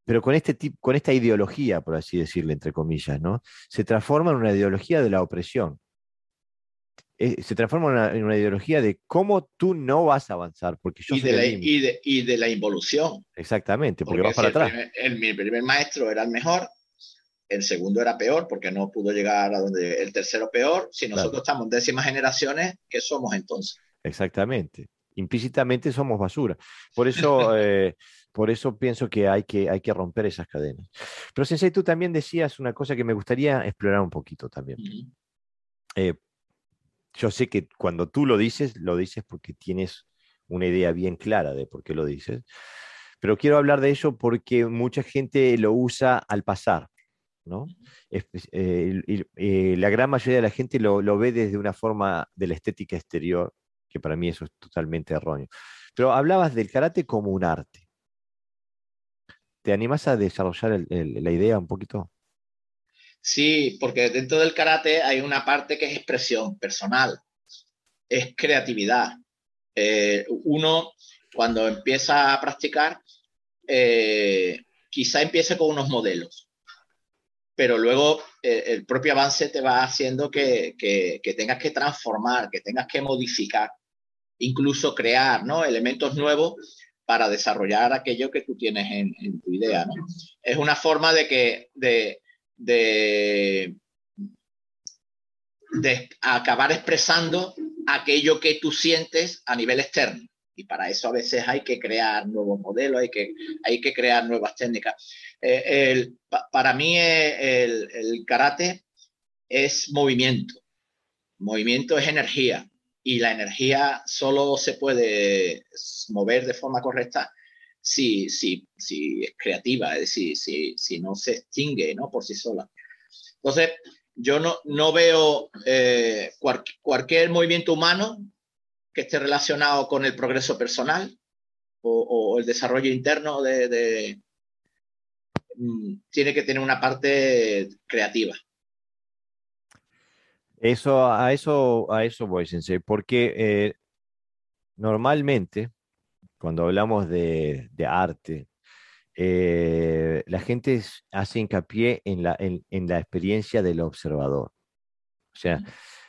pero con, este con esta ideología, por así decirle, entre comillas, ¿no? se transforma en una ideología de la opresión. Eh, se transforma en una, ideología de cómo tú no vas a avanzar, porque yo y, de la, y, de, la involución. Exactamente, porque, vas para atrás. el, mi primer maestro era el mejor, el segundo era peor porque no pudo llegar a donde el tercero peor, si nosotros estamos en décimas generaciones, ¿qué somos entonces? Exactamente. Implícitamente somos basura. Por eso, eh, por eso pienso que hay, que hay que romper esas cadenas. Pero Sensei, tú también decías una cosa que me gustaría explorar un poquito también. Eh, yo sé que cuando tú lo dices, lo dices porque tienes una idea bien clara de por qué lo dices. Pero quiero hablar de eso porque mucha gente lo usa al pasar. ¿no? Eh, eh, la gran mayoría de la gente lo, ve desde una forma de la estética exterior, que para mí eso es totalmente erróneo. Pero hablabas del karate como un arte. ¿Te animas a desarrollar la idea un poquito? Sí, porque dentro del karate hay una parte que es expresión personal, es creatividad. Eh, uno, cuando empieza a practicar, quizá empiece con unos modelos pero luego eh, el propio avance te va haciendo que, tengas que transformar, que tengas que modificar, incluso crear ¿no? elementos nuevos para desarrollar aquello que tú tienes en, tu idea. Es una forma de que de, de, de acabar expresando aquello que tú sientes a nivel externo y para eso a veces hay que crear nuevos modelos, hay que, hay que crear nuevas técnicas. Eh, para mí eh, el, karate es movimiento, movimiento es energía y la energía solo se puede mover de forma correcta si, si, si es creativa, es decir, si, si no se extingue ¿no? por sí sola. Entonces, yo no, no veo eh, cualquier movimiento humano que esté relacionado con el progreso personal o, el desarrollo interno de, mm, tiene que tener una parte creativa. Eso, a eso, a eso voy, Sensei, porque eh, normalmente cuando hablamos de, arte, eh, la gente hace hincapié en la, en la experiencia del observador. O sea,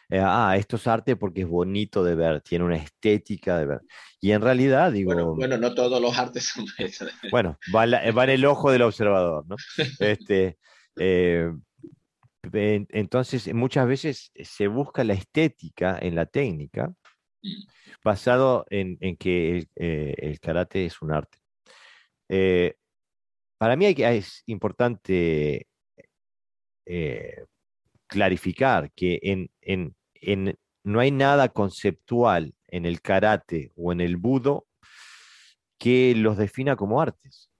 eh, ah, esto es arte porque es bonito de ver, tiene una estética de ver. Y en realidad, digo... Bueno, no todos los artes son Bueno, va, en el ojo del observador, ¿no? Este, eh, entonces, muchas veces se busca la estética en la técnica basado en, que el, eh, el, karate es un arte. para mí es importante clarificar que en, en, no hay nada conceptual en el karate o en el budo que los defina como artes.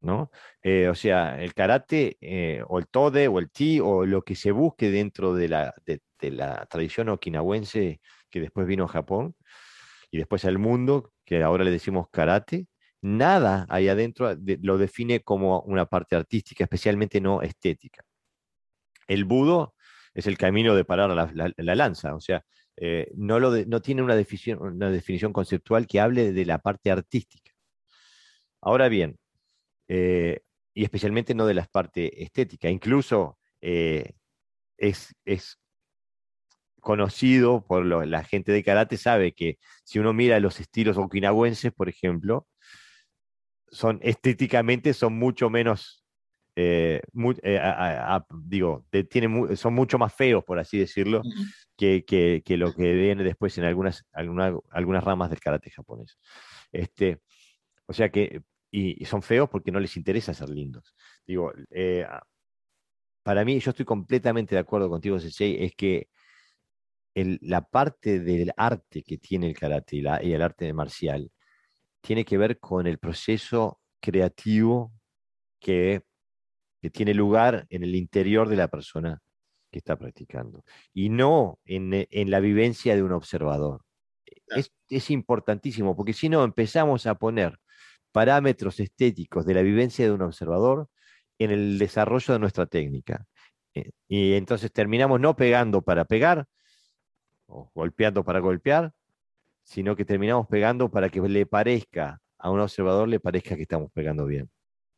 ¿No? Eh, o sea, el karate eh, o el tode o el ti o lo que se busque dentro de la, la tradición okinawense que después vino a Japón y después al mundo, que ahora le decimos karate, nada ahí adentro lo define como una parte artística, especialmente no estética. El budo es el camino de parar la, lanza. O sea, eh, no, lo no tiene una definición, una definición conceptual que hable de la parte artística. Ahora bien, eh, y especialmente no de la parte estética, incluso eh, es, conocido por la gente de karate, sabe que si uno mira los estilos okinawenses, por ejemplo, son estéticamente son mucho menos eh, eh, digo, son mucho más feos, por así decirlo, que, lo que viene después en algunas, algunas ramas del karate japonés. Este, o sea que, y, son feos porque no les interesa ser lindos. Digo, eh, para mí, yo estoy completamente de acuerdo contigo, Sensei, es que la parte del arte que tiene el karate y, y el arte marcial tiene que ver con el proceso creativo que que tiene lugar en el interior de la persona que está practicando y no en, eh, la vivencia de un observador. Es, importantísimo porque si no empezamos a poner parámetros estéticos de la vivencia de un observador en el desarrollo de nuestra técnica. Eh, y entonces terminamos no pegando para pegar o golpeando para golpear, sino que terminamos pegando para que le parezca a un observador, le parezca que estamos pegando bien.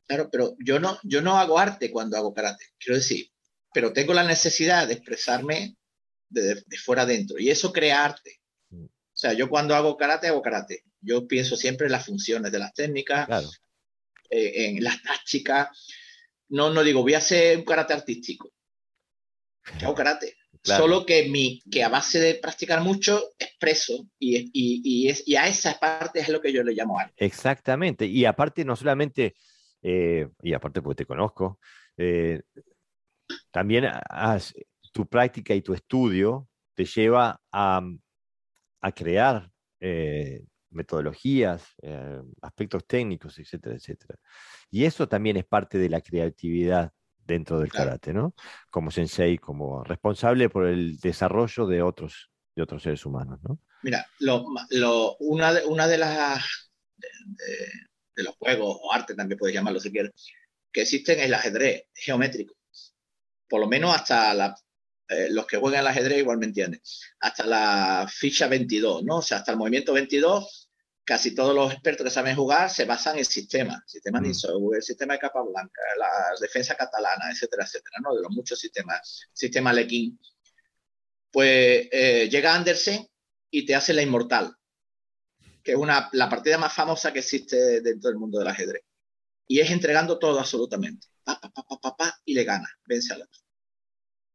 Claro, pero yo no, yo no hago arte cuando hago karate, quiero decir, pero tengo la necesidad de expresarme de, fuera adentro y eso crea arte. Mm. O sea, yo cuando hago karate, hago karate. Yo pienso siempre en las funciones de las técnicas, eh, en las tácticas, no, no digo, voy a hacer un karate artístico. Hago karate. Solo que, mi, que a base de practicar mucho, expreso y, y, y, y, a esa parte es lo que yo le llamo arte. Exactamente. Y aparte, no solamente, eh, y aparte porque te conozco, eh, también tu práctica y tu estudio te lleva a, a crear eh, metodologías, aspectos técnicos, etcétera, etcétera. Y eso también es parte de la creatividad dentro del karate, ¿no? Como sensei, como responsable por el desarrollo de otros, de otros seres humanos, ¿no? Mira, una, de, una de las de, los juegos o arte también puedes llamarlo si quieres, que existen es el ajedrez geométrico. Por lo menos hasta la, eh, los que juegan al ajedrez igual me entienden. Hasta la ficha 22, ¿no? O sea, hasta el movimiento 22 casi todos los expertos que saben jugar se basan en sistemas, sistema mm. el sistema de capa blanca, la defensa catalana, etcétera, etcétera, ¿no? De los muchos sistemas, sistema Lequín. Pues eh, llega Andersen y te hace la inmortal, que es una, la partida más famosa que existe dentro del mundo del ajedrez. Y es entregando todo absolutamente. Pa, pa, pa, pa y le gana, vence al otro.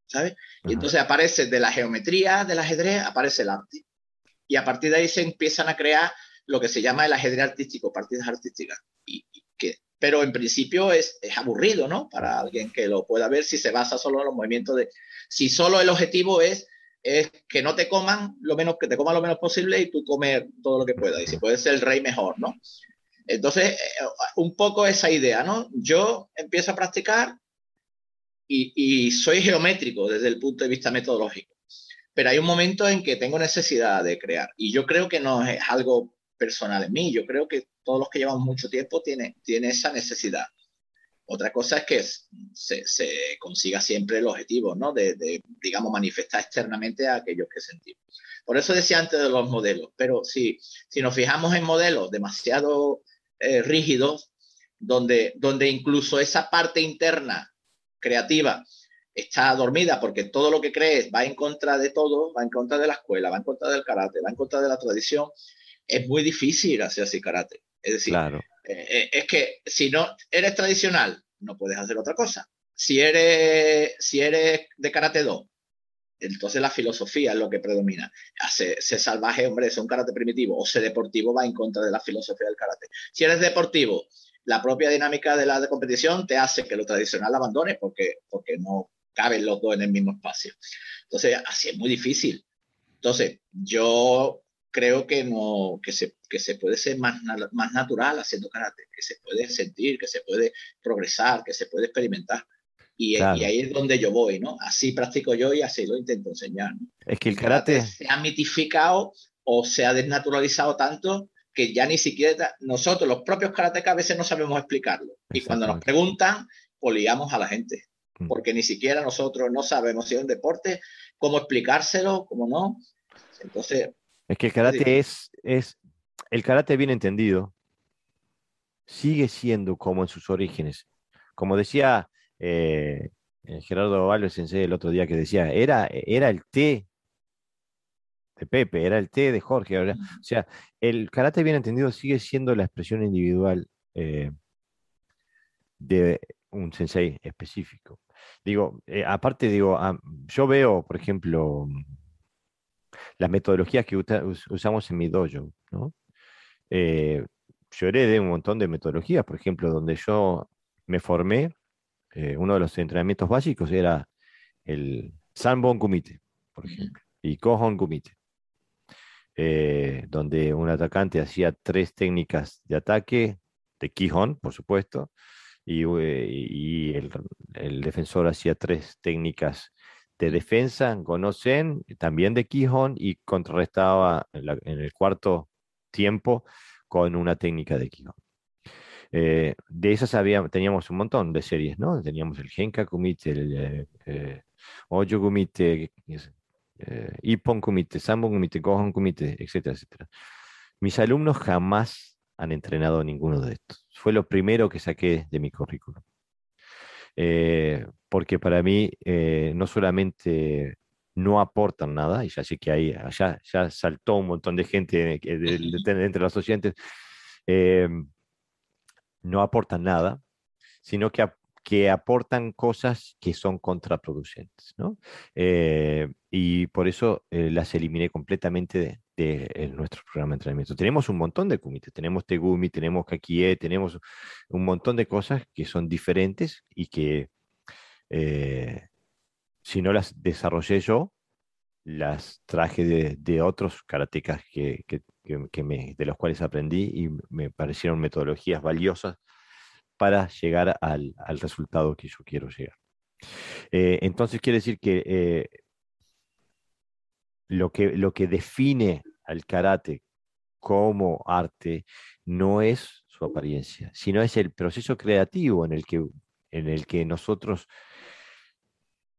¿Sabes? Y entonces aparece de la geometría del ajedrez, aparece el arte. Y a partir de ahí se empiezan a crear lo que se llama el ajedrez artístico, partidas artísticas. Y, que, pero en principio es, es, aburrido, ¿no? Para alguien que lo pueda ver si se basa solo en los movimientos de... Si solo el objetivo es, es que no te coman lo menos, que te coman lo menos posible y tú comer todo lo que puedas. Y si puedes ser el rey, mejor, ¿no? Entonces, eh, un poco esa idea, ¿no? Yo empiezo a practicar y, y soy geométrico desde el punto de vista metodológico pero hay un momento en que tengo necesidad de crear. Y yo creo que no es algo personal en mí. Yo creo que todos los que llevan mucho tiempo tienen, tiene esa necesidad. Otra cosa es que se, se consiga siempre el objetivo, ¿no? De, digamos, manifestar externamente a aquellos que sentimos. Por eso decía antes de los modelos, pero si, si nos fijamos en modelos demasiado eh, rígidos, donde, donde incluso esa parte interna creativa está dormida porque todo lo que crees va en contra de todo, va en contra de la escuela, va en contra del karate, va en contra de la tradición, es muy difícil hacer así karate. Es decir, eh, eh, es que si no eres tradicional, no puedes hacer otra cosa. Si eres, si eres de karate 2, entonces la filosofía es lo que predomina. Ser, salvaje, hombre, es un karate primitivo, o ser deportivo va en contra de la filosofía del karate. Si eres deportivo, la propia dinámica de la competición te hace que lo tradicional abandones porque, porque no caben los dos en el mismo espacio. Entonces, así es muy difícil. Entonces, yo creo que, no, que, se, que se puede ser más, más natural haciendo karate, que se puede sentir, que se puede progresar, que se puede experimentar. Y, ahí es donde yo voy, ¿no? Así practico yo y así lo intento enseñar. Es que el karate... se ha mitificado o se ha desnaturalizado tanto que ya ni siquiera nosotros, los propios karatecas, a veces no sabemos explicarlo. Y cuando nos preguntan, poliamos a la gente. Mm. Porque ni siquiera nosotros no sabemos si es un deporte, cómo explicárselo, cómo no. Entonces, es que el karate es, es, el karate bien entendido, sigue siendo como en sus orígenes. Como decía eh, eh, Gerardo Alves Sensei el otro día que decía, era, era el té de Pepe, era el té de Jorge. O sea, el karate bien entendido sigue siendo la expresión individual eh, de un sensei específico. Digo, aparte, digo, ah, yo veo, por ejemplo, las metodologías que usamos en mi dojo, ¿no? Eh, yo heredé un montón de metodologías, por ejemplo, donde yo me formé, eh, uno de los entrenamientos básicos era el Sanbon Kumite, por ejemplo, y Kohon Kumite, eh, donde un atacante hacía tres técnicas de ataque, de Kihon, por supuesto, y, el, el, defensor hacía tres técnicas de defensa conocen también de Quijón y contrarrestaba en, el cuarto tiempo con una técnica de Quijón. Eh, de esas teníamos un montón de series, ¿no? Teníamos el Genka Kumite, el eh, eh Oyo Kumite, eh, Ippon Kumite, Sambon Kumite, Gohan Kumite, etcétera, etcétera. Mis alumnos jamás han entrenado ninguno de estos. Fue lo primero que saqué de mi currículum. Eh, porque para mí eh, no solamente no aportan nada, y ya sé que ahí allá ya saltó un montón de gente entre los oyentes, eh, no aportan nada, sino que, que aportan cosas que son contraproducentes, ¿no? Eh, y por eso eh, las eliminé completamente de, nuestro programa de entrenamiento. Tenemos un montón de comités, tenemos Tegumi, tenemos Kakie, tenemos un montón de cosas que son diferentes y que si no las desarrollé yo, las traje de, otros karatecas que, de los cuales aprendí y me parecieron metodologías valiosas para llegar al, resultado que yo quiero llegar. Eh, entonces quiere decir que, eh, lo que lo que define al karate como arte no es su apariencia, sino es el proceso creativo en el que, en el que nosotros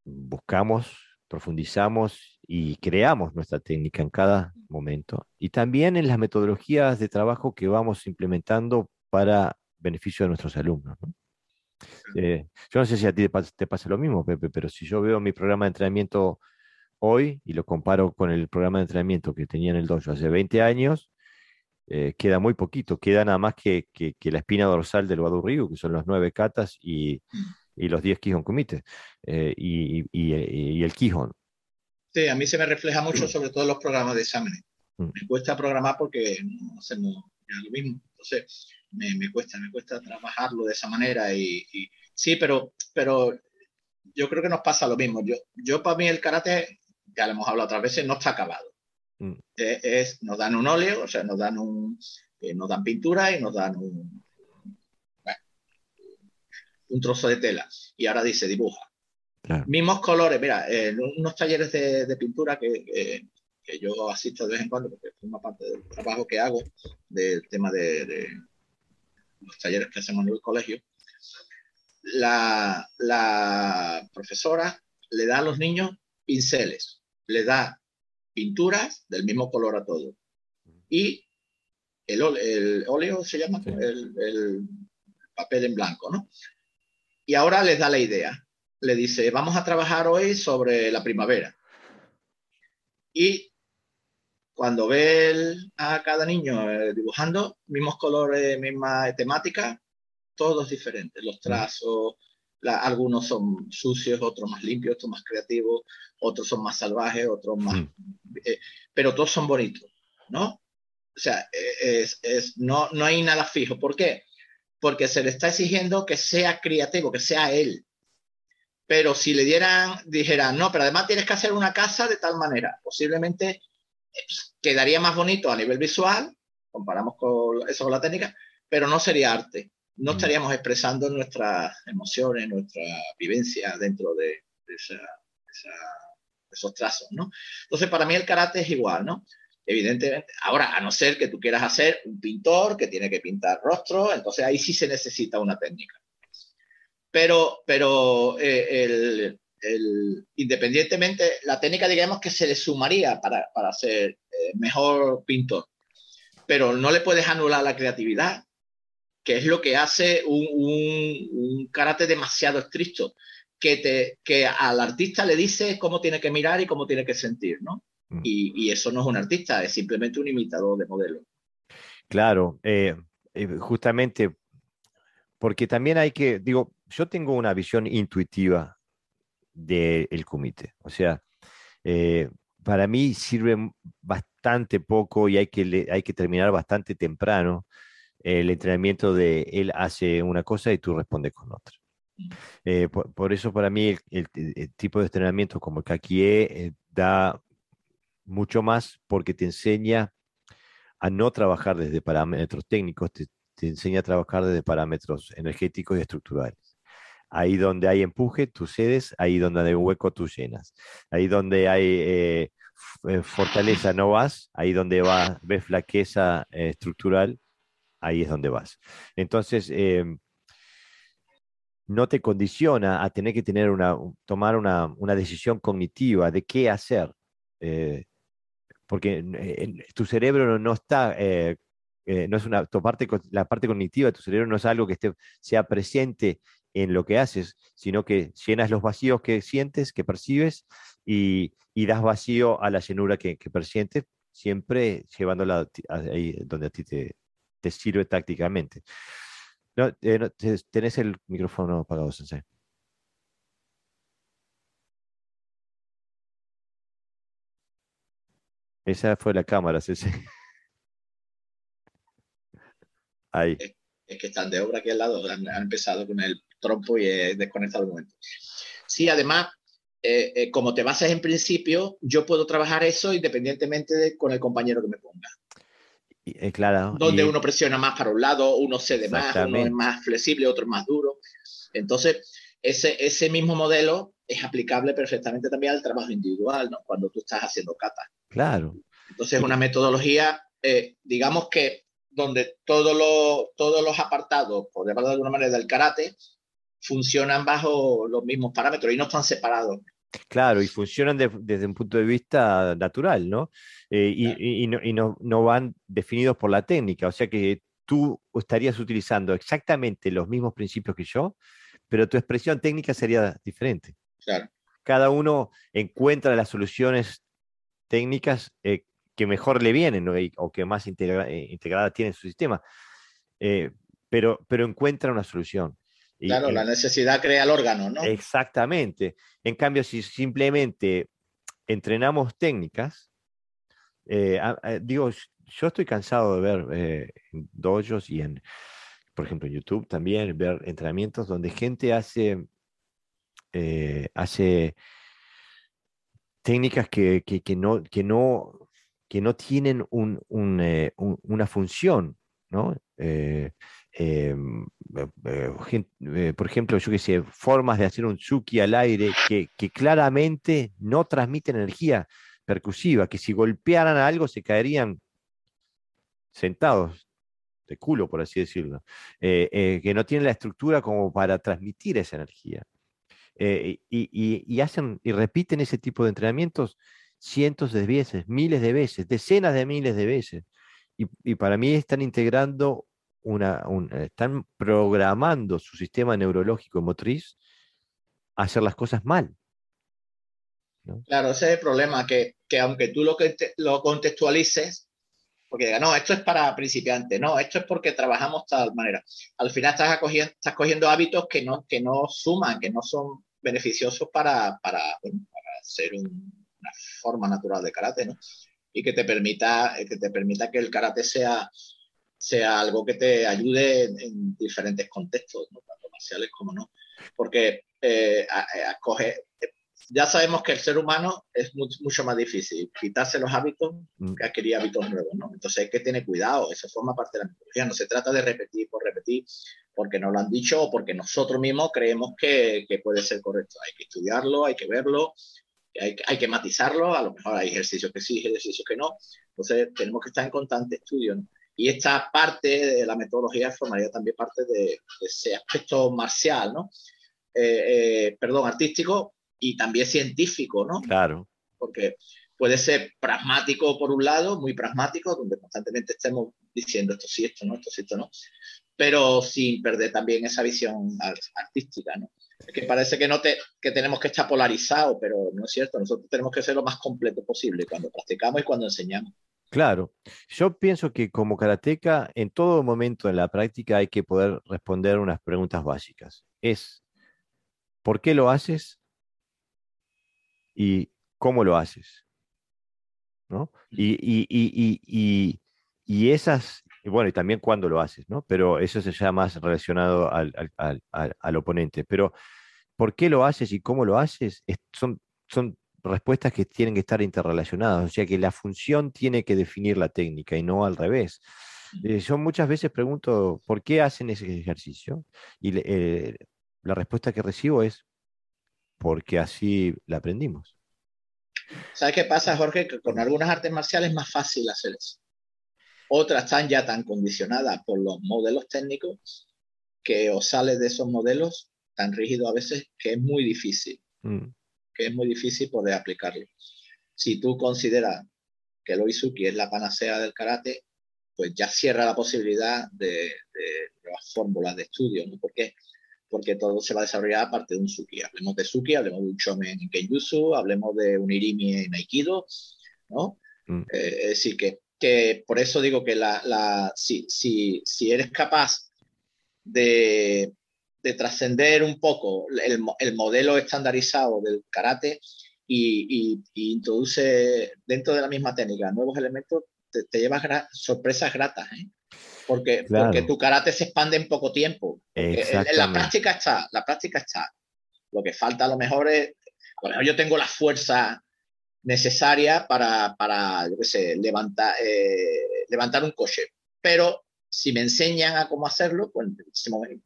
buscamos, profundizamos y creamos nuestra técnica en cada momento. Y también en las metodologías de trabajo que vamos implementando para beneficio de nuestros alumnos. Eh, yo no sé si a ti te pasa, lo mismo, Pepe, pero si yo veo mi programa de entrenamiento hoy y lo comparo con el programa de entrenamiento que tenía en el dojo hace 20 años, eh, queda muy poquito, queda nada más que, la espina dorsal del Wadu Ryu, que son los nueve katas y, los 10 Kihon Kumite, eh, y, el Kihon. Sí, a mí se me refleja mucho sobre todo en los programas de exámenes. Mm. Me cuesta programar porque no hacemos lo mismo. Entonces, me, cuesta, me cuesta trabajarlo de esa manera y, sí, pero, pero yo creo que nos pasa lo mismo. Yo, yo para mí el karate, ya lo hemos hablado otras veces, no está acabado. Mm. Eh, es, nos dan un óleo, o sea, nos dan un, eh, nos dan pintura y nos dan un, un trozo de tela. Y ahora dice dibuja. Mismos colores, mira, en unos talleres de, pintura que, que, yo asisto de vez en cuando, porque forma parte del trabajo que hago, del tema de los talleres que hacemos en el colegio, la, profesora le da a los niños pinceles, le da pinturas del mismo color a todo. Y el, óleo se llama el, papel en blanco, ¿no? Y ahora les da la idea. Le dice, vamos a trabajar hoy sobre la primavera. Y cuando ve a cada niño eh, dibujando, mismos colores, misma temática, todos diferentes. Los trazos, algunos son sucios, otros más limpios, otros más creativos, otros son más salvajes, otros más... Eh, pero todos son bonitos, ¿no? O sea, eh, es, no, no hay nada fijo. ¿Por qué? Porque se le está exigiendo que sea creativo, que sea él. Pero si le dieran, dijeran, no, pero además tienes que hacer una casa de tal manera, posiblemente quedaría más bonito a nivel visual, comparamos con eso con la técnica, pero no sería arte. No mm. estaríamos expresando nuestras emociones, nuestra vivencia dentro de, esos trazos, ¿no? Entonces, para mí el karate es igual, ¿no? Evidentemente, ahora, a no ser que tú quieras hacer un pintor que tiene que pintar rostro, entonces ahí sí se necesita una técnica. Pero, pero eh, el, independientemente, la técnica, digamos, que se le sumaría para, para ser eh, mejor pintor, pero no le puedes anular la creatividad, que es lo que hace un, un, karate demasiado estricto, que, te, que al artista le dice cómo tiene que mirar y cómo tiene que sentir, ¿no? Mm. Y, eso no es un artista, es simplemente un imitador de modelo. Claro, eh, eh, justamente porque también hay que, digo, yo tengo una visión intuitiva del comité. O sea, eh, para mí sirve bastante poco y hay que, hay que terminar bastante temprano el entrenamiento de él hace una cosa y tú respondes con otra. Eh, por, eso para mí el, tipo de entrenamiento como el Kakie eh, da mucho más porque te enseña a no trabajar desde parámetros técnicos, te enseña a trabajar desde parámetros energéticos y estructurales. Ahí donde hay empuje, tú cedes, ahí donde hay hueco, tú llenas. Ahí donde hay eh, eh, fortaleza, no vas, ahí donde va, ves flaqueza eh, estructural, ahí es donde vas. Entonces, em, no te condiciona a tener que tener una, tomar una, decisión cognitiva de qué hacer, porque tu cerebro no está no es una, tu parte, la parte cognitiva de tu cerebro no es algo que esté, sea presente en lo que haces, sino que llenas los vacíos que sientes, que percibes, y, das vacío a la llenura que, que siempre llevándola ahí donde a ti te, sirve tácticamente. No, eh, tenés el micrófono apagado, Sensei. Esa fue la cámara, Sensei. Ahí. Es, que están de obra aquí al lado, han, empezado con el trompo y he desconectado el momento. Sí, además, eh, eh, como te basas en principio, yo puedo trabajar eso independientemente de con el compañero que me ponga. Eh, claro. Donde uno presiona más para un lado, uno cede más, uno es más flexible, otro es más duro. Entonces, ese, ese mismo modelo es aplicable perfectamente también al trabajo individual, ¿no? Cuando tú estás haciendo kata. Claro. Entonces, es una metodología, digamos que donde todos los, todos los apartados, por llamarlo de alguna manera, del karate, funcionan bajo los mismos parámetros y no están separados. Claro, y funcionan desde un punto de vista natural, ¿no? Eh, y, no, no, van definidos por la técnica, o sea que tú estarías utilizando exactamente los mismos principios que yo, pero tu expresión técnica sería diferente. Claro. Cada uno encuentra las soluciones técnicas eh, que mejor le vienen o que más eh, integrada tiene en su sistema, pero, pero encuentra una solución claro, la necesidad crea el órgano, ¿no? Exactamente. En cambio, si simplemente entrenamos técnicas, eh, digo, yo estoy cansado de ver eh, en dojos y en, por ejemplo, en YouTube también, ver entrenamientos donde gente hace, eh, hace técnicas que, no, que, no, que no tienen una función, ¿no? Em, eh, eh, por ejemplo, yo que sé, formas de hacer un tsuki al aire que, claramente no transmiten energía percusiva, que si golpearan a algo se caerían sentados de culo, por así decirlo, eh, que no tienen la estructura como para transmitir esa energía. y, hacen y repiten ese tipo de entrenamientos cientos de veces, miles de veces, decenas de miles de veces. Y para mí están integrando están programando su sistema neurológico motriz a hacer las cosas mal. Claro, ese es el problema, que, aunque tú lo, que lo contextualices, porque diga, no, esto es para principiantes, no, esto es porque trabajamos de tal manera. Al final estás, acogiendo, estás cogiendo hábitos que no, que no suman, que no son beneficiosos para, para, ser una forma natural de karate, ¿no? Y que te permita, que te permita que el karate sea sea algo que te ayude en, diferentes contextos, tanto marciales como no. Porque eh, eh, ya sabemos que el ser humano es mucho más difícil quitarse los hábitos mm. que adquirir hábitos nuevos, ¿no? Entonces hay que tener cuidado, eso forma parte de la metodología, no se trata de repetir por repetir porque nos lo han dicho o porque nosotros mismos creemos que, que puede ser correcto. Hay que estudiarlo, hay que verlo, hay, hay, que matizarlo, a lo mejor hay ejercicios que sí, ejercicios que no. Entonces tenemos que estar en constante estudio. ¿no? Y esta parte de la metodología formaría también parte de, ese aspecto marcial, ¿no? Eh, eh, perdón, artístico y también científico, ¿no? Claro. Porque puede ser pragmático por un lado, muy pragmático, donde constantemente estemos diciendo esto sí, esto no, esto sí, esto no, pero sin perder también esa visión artística, ¿no? Es que parece que, no te, que tenemos que estar polarizados, pero no es cierto, nosotros tenemos que ser lo más completo posible cuando practicamos y cuando enseñamos. Claro, yo pienso que como karateca, en todo momento en la práctica hay que poder responder unas preguntas básicas. Es, ¿por qué lo haces? ¿Y cómo lo haces? ¿No? Y, y, y, y, y esas, bueno, y también cuándo lo haces, ¿no? Pero eso se llama más relacionado al, al, al, al, oponente. Pero, ¿por qué lo haces y cómo lo haces? son, son respuestas que tienen que estar interrelacionadas, o sea que la función tiene que definir la técnica y no al revés. Eh, yo muchas veces pregunto, ¿por qué hacen ese ejercicio? Y eh, la respuesta que recibo es, porque así la aprendimos. ¿Sabes qué pasa, Jorge? Que con algunas artes marciales es más fácil hacer eso. Otras están ya tan condicionadas por los modelos técnicos que os sales de esos modelos tan rígidos a veces que es muy difícil. Mm que es muy difícil poder aplicarlo. Si tú consideras que el Oizuki es la panacea del karate, pues ya cierra la posibilidad de, nuevas fórmulas de estudio, ¿no? ¿Por qué? Porque todo se va a desarrollar a partir de un Suki. Hablemos de Suki, hablemos de un Chomen en Kenjutsu, hablemos de un Irimi en Aikido, ¿no? Mm. Eh, es decir, que, que, por eso digo que la, la, si, si, si eres capaz de, trascender un poco el, modelo estandarizado del karate y, introduce dentro de la misma técnica nuevos elementos, te, llevas sorpresas gratas. ¿eh? Porque, porque tu karate se expande en poco tiempo. En, la práctica está, la práctica está. Lo que falta a lo mejor es, a lo mejor yo tengo la fuerza necesaria para, para yo qué sé, levantar, eh, levantar un coche. Pero si me enseñan a cómo hacerlo, pues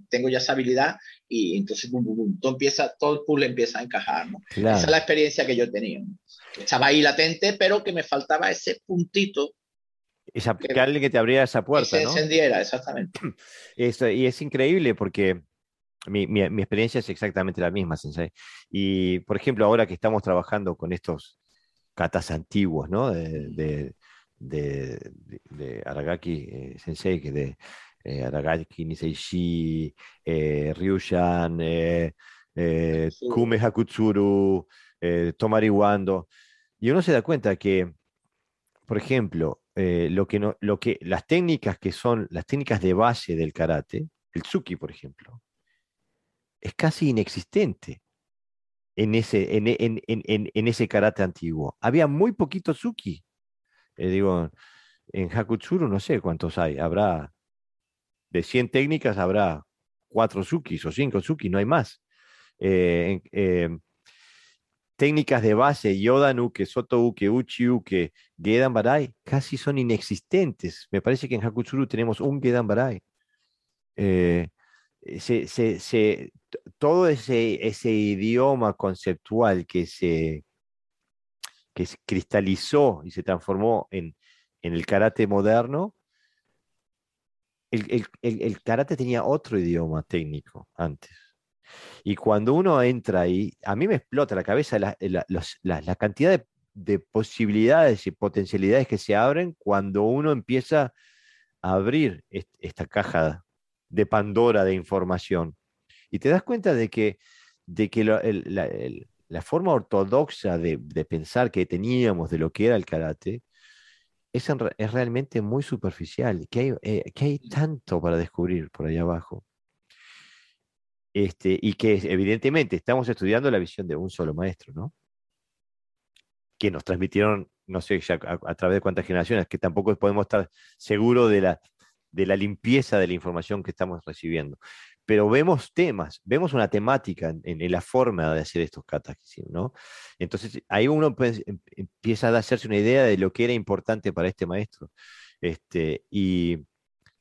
tengo ya esa habilidad y entonces todo, empieza, todo el puzzle empieza a encajar. Esa es la experiencia que yo tenido. Estaba ahí latente, pero que me faltaba ese puntito. Esa, que, alguien que te abriera esa puerta. Que se encendiera, exactamente. Eso, y es increíble porque mi, mi, mi, experiencia es exactamente la misma, Sensei. Y, por ejemplo, ahora que estamos trabajando con estos katas antiguos, ¿no? De, de, de, Aragaki eh, Sensei, que de eh, Aragaki Niseishi, eh, Ryushan, eh, eh Kume Hakutsuru, Tomari Wando. Y uno se da cuenta que, por ejemplo, lo que no, lo que, las técnicas que son las técnicas de base del karate, el tsuki, por ejemplo, es casi inexistente en ese, en, en, en, en ese karate antiguo. Había muy poquito tsuki. Eh, digo, en Hakutsuru no sé cuántos hay. Habrá, de 100 técnicas, habrá 4 tsukis o 5 tsukis, no hay más. Eh, eh, técnicas de base, Yodanuke, Sotouke, Uchiuke, Gedan Barai, casi son inexistentes. Me parece que en Hakutsuru tenemos un Gedan Barai. se, se, todo ese, ese idioma conceptual que se, que cristalizó y se transformó en, en el karate moderno, el, el, el, karate tenía otro idioma técnico antes. Y cuando uno entra ahí, a mí me explota la cabeza la, la, la, cantidad de, de, posibilidades y potencialidades que se abren cuando uno empieza a abrir esta caja de Pandora de información. Y te das cuenta de que, de que el, la forma ortodoxa de, pensar que teníamos de lo que era el karate es, es realmente muy superficial, que hay, eh, que hay tanto para descubrir por ahí abajo. Este, y que evidentemente estamos estudiando la visión de un solo maestro, ¿no? Que nos transmitieron, no sé a, través de cuántas generaciones, que tampoco podemos estar seguros de la, de la limpieza de la información que estamos recibiendo pero vemos temas, vemos una temática en, la forma de hacer estos katas, ¿no? Entonces ahí uno em, empieza a hacerse una idea de lo que era importante para este maestro. Este, y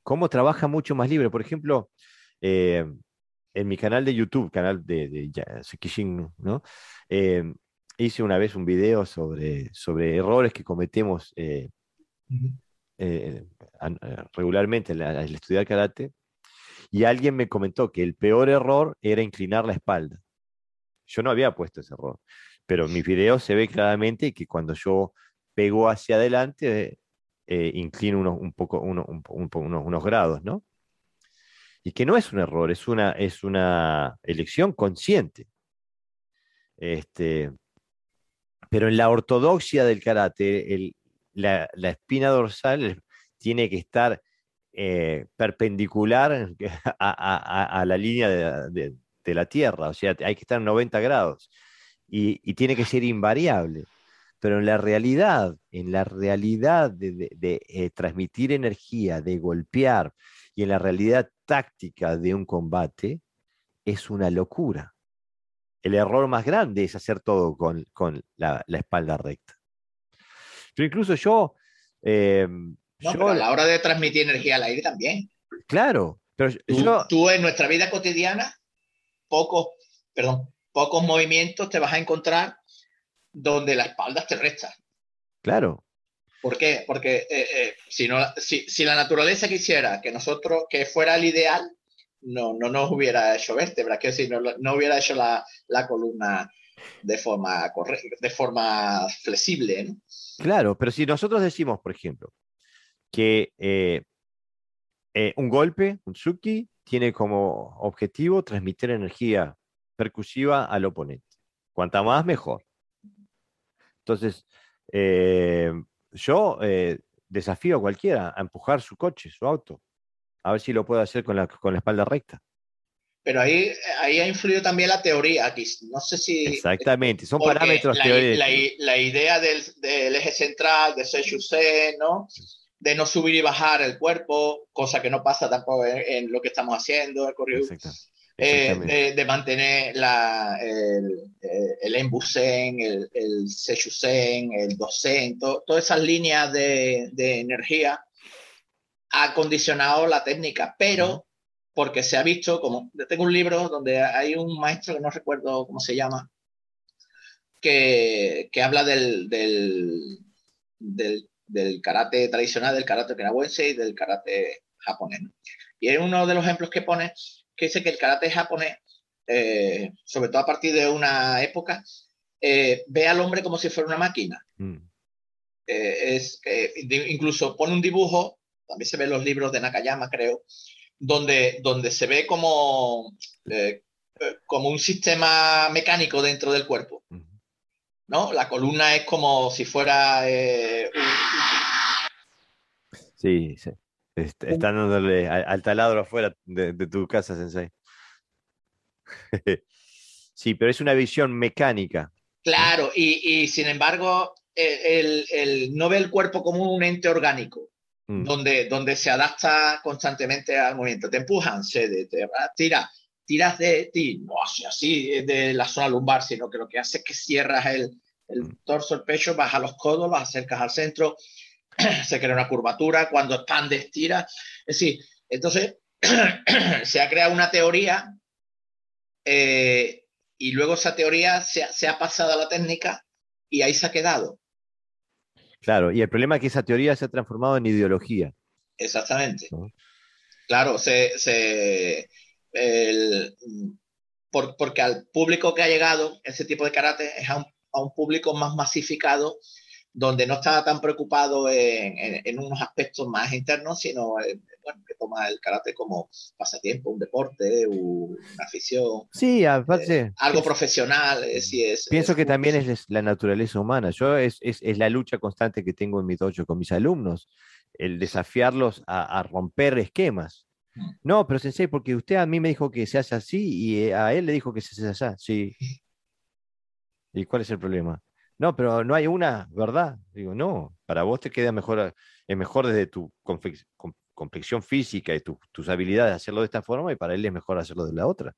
cómo trabaja mucho más libre. Por ejemplo, eh, en mi canal de YouTube, canal de, de ¿no? Eh, hice una vez un video sobre, sobre errores que cometemos eh, regularmente al estudiar karate y alguien me comentó que el peor error era inclinar la espalda. Yo no había puesto ese error, pero en mis videos se ve claramente que cuando yo pego hacia adelante, eh, inclino unos, un poco, unos, unos grados, ¿no? Y que no es un error, es una, es una elección consciente. Este, pero en la ortodoxia del karate, la, la, espina dorsal tiene que estar eh, perpendicular a, la línea de, la Tierra, o sea, hay que estar en 90 grados y, tiene que ser invariable. Pero en la realidad, en la realidad de, eh, transmitir energía, de golpear y en la realidad táctica de un combate, es una locura. El error más grande es hacer todo con, la, espalda recta. Pero incluso yo eh, a la hora de transmitir energía al aire también. Claro, pero tú, en nuestra vida cotidiana, pocos, perdón, pocos movimientos te vas a encontrar donde la espalda te resta. Claro. ¿Por qué? Porque eh, eh, si, no, si, la naturaleza quisiera que nosotros, que fuera el ideal, no, no nos hubiera hecho vértebras, que decir, no, no hubiera hecho la, la columna de forma, de forma flexible. Claro, pero si nosotros decimos, por ejemplo, que eh, eh, un golpe, un Tsuki, tiene como objetivo transmitir energía percusiva al oponente. Cuanta más, mejor. Entonces, eh, yo desafío a cualquiera a empujar su coche, su auto. A ver si lo puedo hacer con la, con la espalda recta. Pero ahí, ahí ha influido también la teoría aquí. No sé si. Exactamente, son parámetros la, teóricos. La, idea del, del, eje central, de C, ¿no? De no subir y bajar el cuerpo, cosa que no pasa tampoco en, lo que estamos haciendo, el corrido. Eh, de, mantener la, el, eh, el Embusen, el, el el Dosen, todas esas líneas de, de, energía ha condicionado la técnica, pero porque se ha visto, como tengo un libro donde hay un maestro que no recuerdo cómo se llama, que, que habla del, del, del, del, karate tradicional, del karate okinawense y del karate japonés. Y es uno de los ejemplos que pone que dice que el karate japonés, eh, sobre todo a partir de una época, eh, ve al hombre como si fuera una máquina. Mm. Eh, es, incluso pone un dibujo, también se ve en los libros de Nakayama, creo, donde, donde se ve como, como un sistema mecánico dentro del cuerpo. ¿no? La columna es como si fuera Sí, sí. Están dándole al, taladro afuera de, tu casa, Sensei. sí, pero es una visión mecánica. Claro, y, sin embargo, el, no ve el cuerpo como un ente orgánico, mm. donde, donde se adapta constantemente al movimiento. Te empujan, se te, tira, tiras de ti, no así de la zona lumbar, sino que lo que hace es que cierras el, el mm. torso, el pecho, bajas los codos, los acercas al centro, se crea una curvatura, cuando expande, estira. Es decir, entonces se ha creado una teoría eh, y luego esa teoría se, ha pasado a la técnica y ahí se ha quedado. Claro, y el problema es que esa teoría se ha transformado en ideología. Exactamente. Claro, se, porque al público que ha llegado ese tipo de karate es a un, a un público más masificado donde no estaba tan preocupado en, unos aspectos más internos, sino eh, bueno, que toma el karate como pasatiempo, un deporte, una afición. Sí, aparte. Eh, algo profesional, eh, es, Pienso que también es la naturaleza humana. Yo es, es, la lucha constante que tengo en mi dojo con mis alumnos, el desafiarlos a, romper esquemas. Mm. No, pero sensei, porque usted a mí me dijo que se hace así y a él le dijo que se hace así. Sí. ¿Y cuál es el problema? No, pero no hay una verdad. Digo, no, para vos te queda mejor, es mejor desde tu complexión física y tus habilidades hacerlo de esta forma y para él es mejor hacerlo de la otra.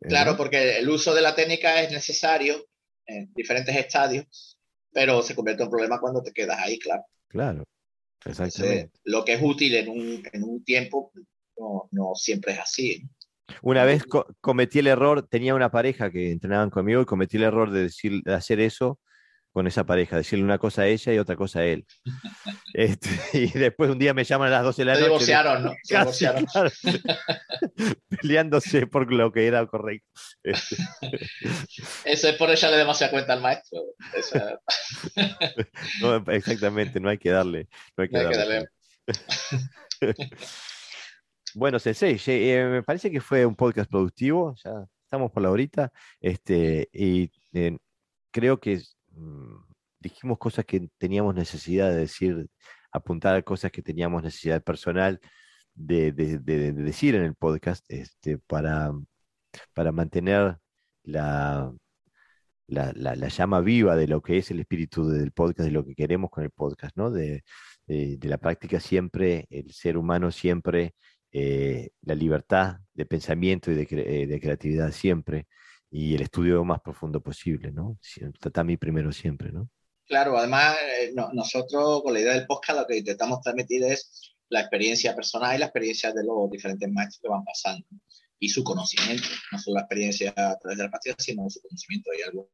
Eh, claro, porque el uso de la técnica es necesario en diferentes estadios, pero se convierte en problema cuando te quedas ahí, claro. Claro, exactamente. lo que es útil en un, en un tiempo no, no, siempre es así. Una vez cometí el error, tenía una pareja que entrenaban conmigo y cometí el error de, decir, de hacer eso con esa pareja, decirle una cosa a ella y otra cosa a él. Este, y después un día me llaman a las 12 de la noche. Se divorciaron, ¿no? Se divorciaron. peleándose por lo que era correcto. Este. Eso es por ella le demasiada cuenta al maestro. exactamente, no hay que darle. No hay que darle. Bueno, Sensei, eh, me parece que fue un podcast productivo, ya estamos por la horita, este, y eh, creo que mm, dijimos cosas que teníamos necesidad de decir, apuntar a cosas que teníamos necesidad personal de, decir en el podcast, este, para, para mantener la, la, la, llama viva de lo que es el espíritu del podcast, de lo que queremos con el podcast, ¿no? De, de, la práctica siempre, el ser humano siempre eh, la libertad de pensamiento y eh, de, creatividad siempre y el estudio más profundo posible, ¿no? Tatami primero siempre, ¿no? Claro, además eh, nosotros con la idea del podcast lo que intentamos transmitir es la experiencia personal y la experiencia de los diferentes maestros que van pasando y su conocimiento, no solo la experiencia a través de la práctica, sino su conocimiento. Hay algunos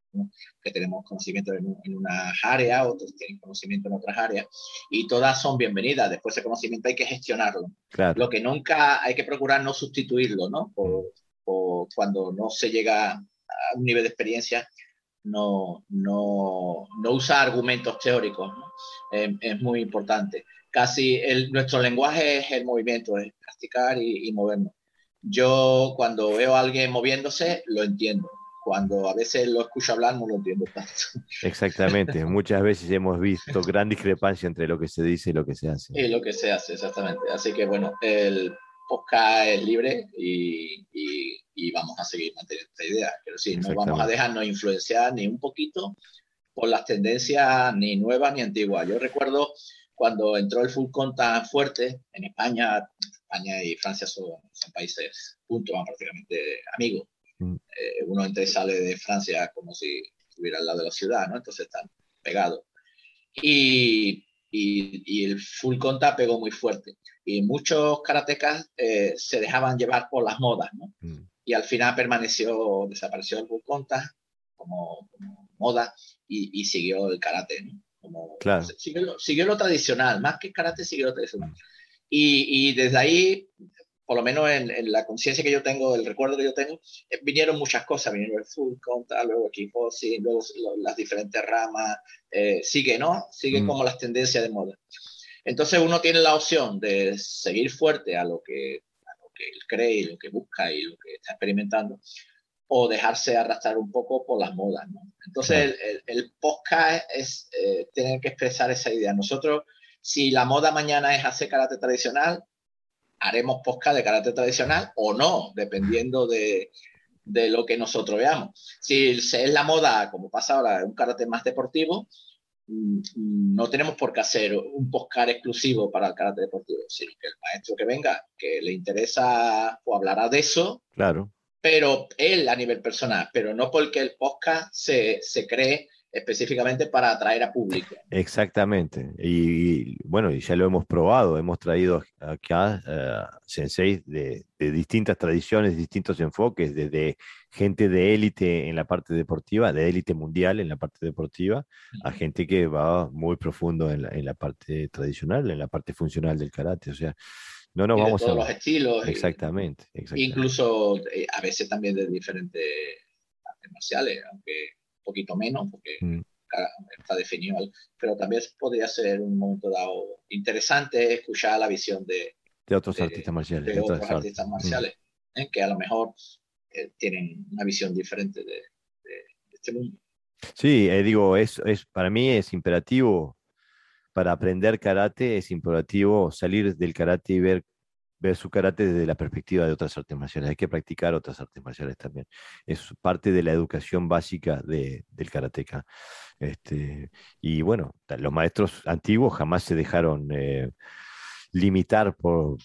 que tenemos conocimiento en, en unas áreas, otros tienen conocimiento en otras áreas, y todas son bienvenidas. Después ese conocimiento hay que gestionarlo. Lo que nunca hay que procurar no sustituirlo, ¿no? Por, cuando no se llega a un nivel de experiencia, no, no, no usar argumentos teóricos, ¿no? es muy importante. Casi el, nuestro lenguaje es el movimiento, es practicar y, y movernos yo cuando veo a alguien moviéndose, lo entiendo. cuando a veces lo escucho hablar no lo entiendo tanto. Exactamente, muchas veces hemos visto gran discrepancia entre lo que se dice y lo que se hace. Y lo que se hace, exactamente. Así que bueno, el podcast es libre y, y, vamos a seguir manteniendo esta idea. Pero sí, no vamos a dejarnos influenciar ni un poquito por las tendencias ni nuevas ni antiguas. Yo recuerdo cuando entró el full contact fuerte en España, España y Francia son, son países, punto, prácticamente amigos. Mm. Eh, uno entra y sale de Francia como si estuviera al lado de la ciudad, ¿no? Entonces están pegados. Y, y, el full contact pegó muy fuerte. Y muchos karatecas eh, se dejaban llevar por las modas, ¿no? Mm. Y al final permaneció, desapareció el full contact como, moda y, siguió el karate, ¿no? Como, claro. siguió, lo tradicional, más que karate, siguió lo tradicional. Y, y desde ahí por lo menos en, la conciencia que yo tengo, el recuerdo que yo tengo, eh, vinieron muchas cosas, vinieron el full contact, luego kickboxing, luego las diferentes ramas, eh, sigue, ¿no? Sigue mm. como las tendencias de moda. Entonces uno tiene la opción de seguir fuerte a lo que, a lo que él cree y lo que busca y lo que está experimentando, o dejarse arrastrar un poco por las modas, ¿no? Entonces el, el, podcast es eh, tener que expresar esa idea. Nosotros, si la moda mañana es hacer karate tradicional, haremos podcast de carácter tradicional o no, dependiendo de, lo que nosotros veamos. Si es la moda, como pasa ahora, un carácter más deportivo, mm, no tenemos por qué hacer un podcast exclusivo para el carácter deportivo, sino que el maestro que venga, que le interesa, o hablará de eso. Claro. Pero él a nivel personal, pero no porque el podcast se, se cree específicamente para atraer a público. Exactamente. Y, bueno, y ya lo hemos probado. Hemos traído acá uh, senseis de, distintas tradiciones, distintos enfoques, desde gente de élite en la parte deportiva, de élite mundial en la parte deportiva, a gente que va muy profundo en la, en la, parte tradicional, en la parte funcional del karate. O sea, no nos vamos todos a... los estilos. Exactamente, Incluso eh, a veces también de diferentes artes marciales, aunque poquito menos, porque mm. está definido, pero también podría ser un momento dado interesante escuchar la visión de, de otros artistas marciales. De otros artistas mm. marciales, ¿eh? que a lo mejor eh, tienen una visión diferente de, este mundo. Sí, eh, digo, es, es, para mí es imperativo, para aprender karate es imperativo salir del karate y ver ver su karate desde la perspectiva de otras artes marciales. Hay que practicar otras artes marciales también. Es parte de la educación básica de, del karateca. Este, y bueno, los maestros antiguos jamás se dejaron eh, limitar por,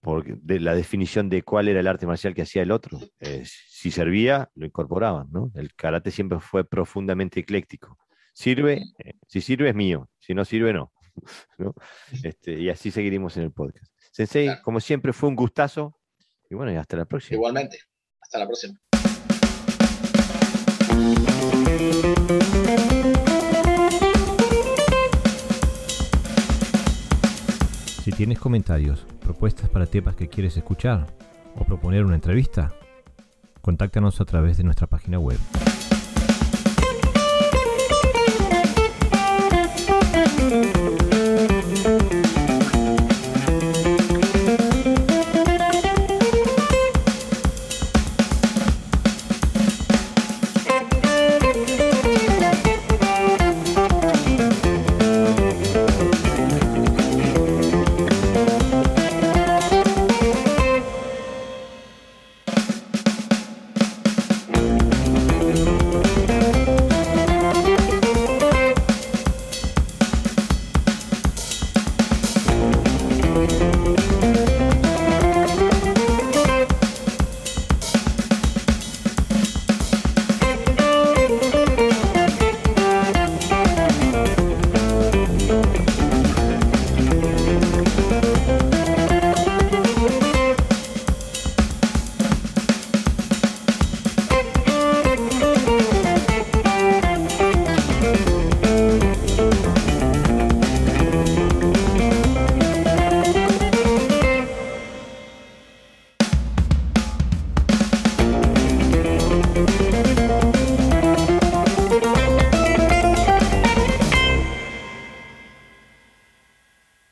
por la definición de cuál era el arte marcial que hacía el otro. Eh, si servía, lo incorporaban. ¿no? El karate siempre fue profundamente ecléctico. Sirve, eh, si sirve es mío, si no sirve no. ¿no? Este, y así seguiremos en el podcast. Sensei, como siempre, fue un gustazo. Y bueno, y hasta la próxima. Igualmente. Hasta la próxima. Si tienes comentarios, propuestas para temas que quieres escuchar o proponer una entrevista, contáctanos a través de nuestra página web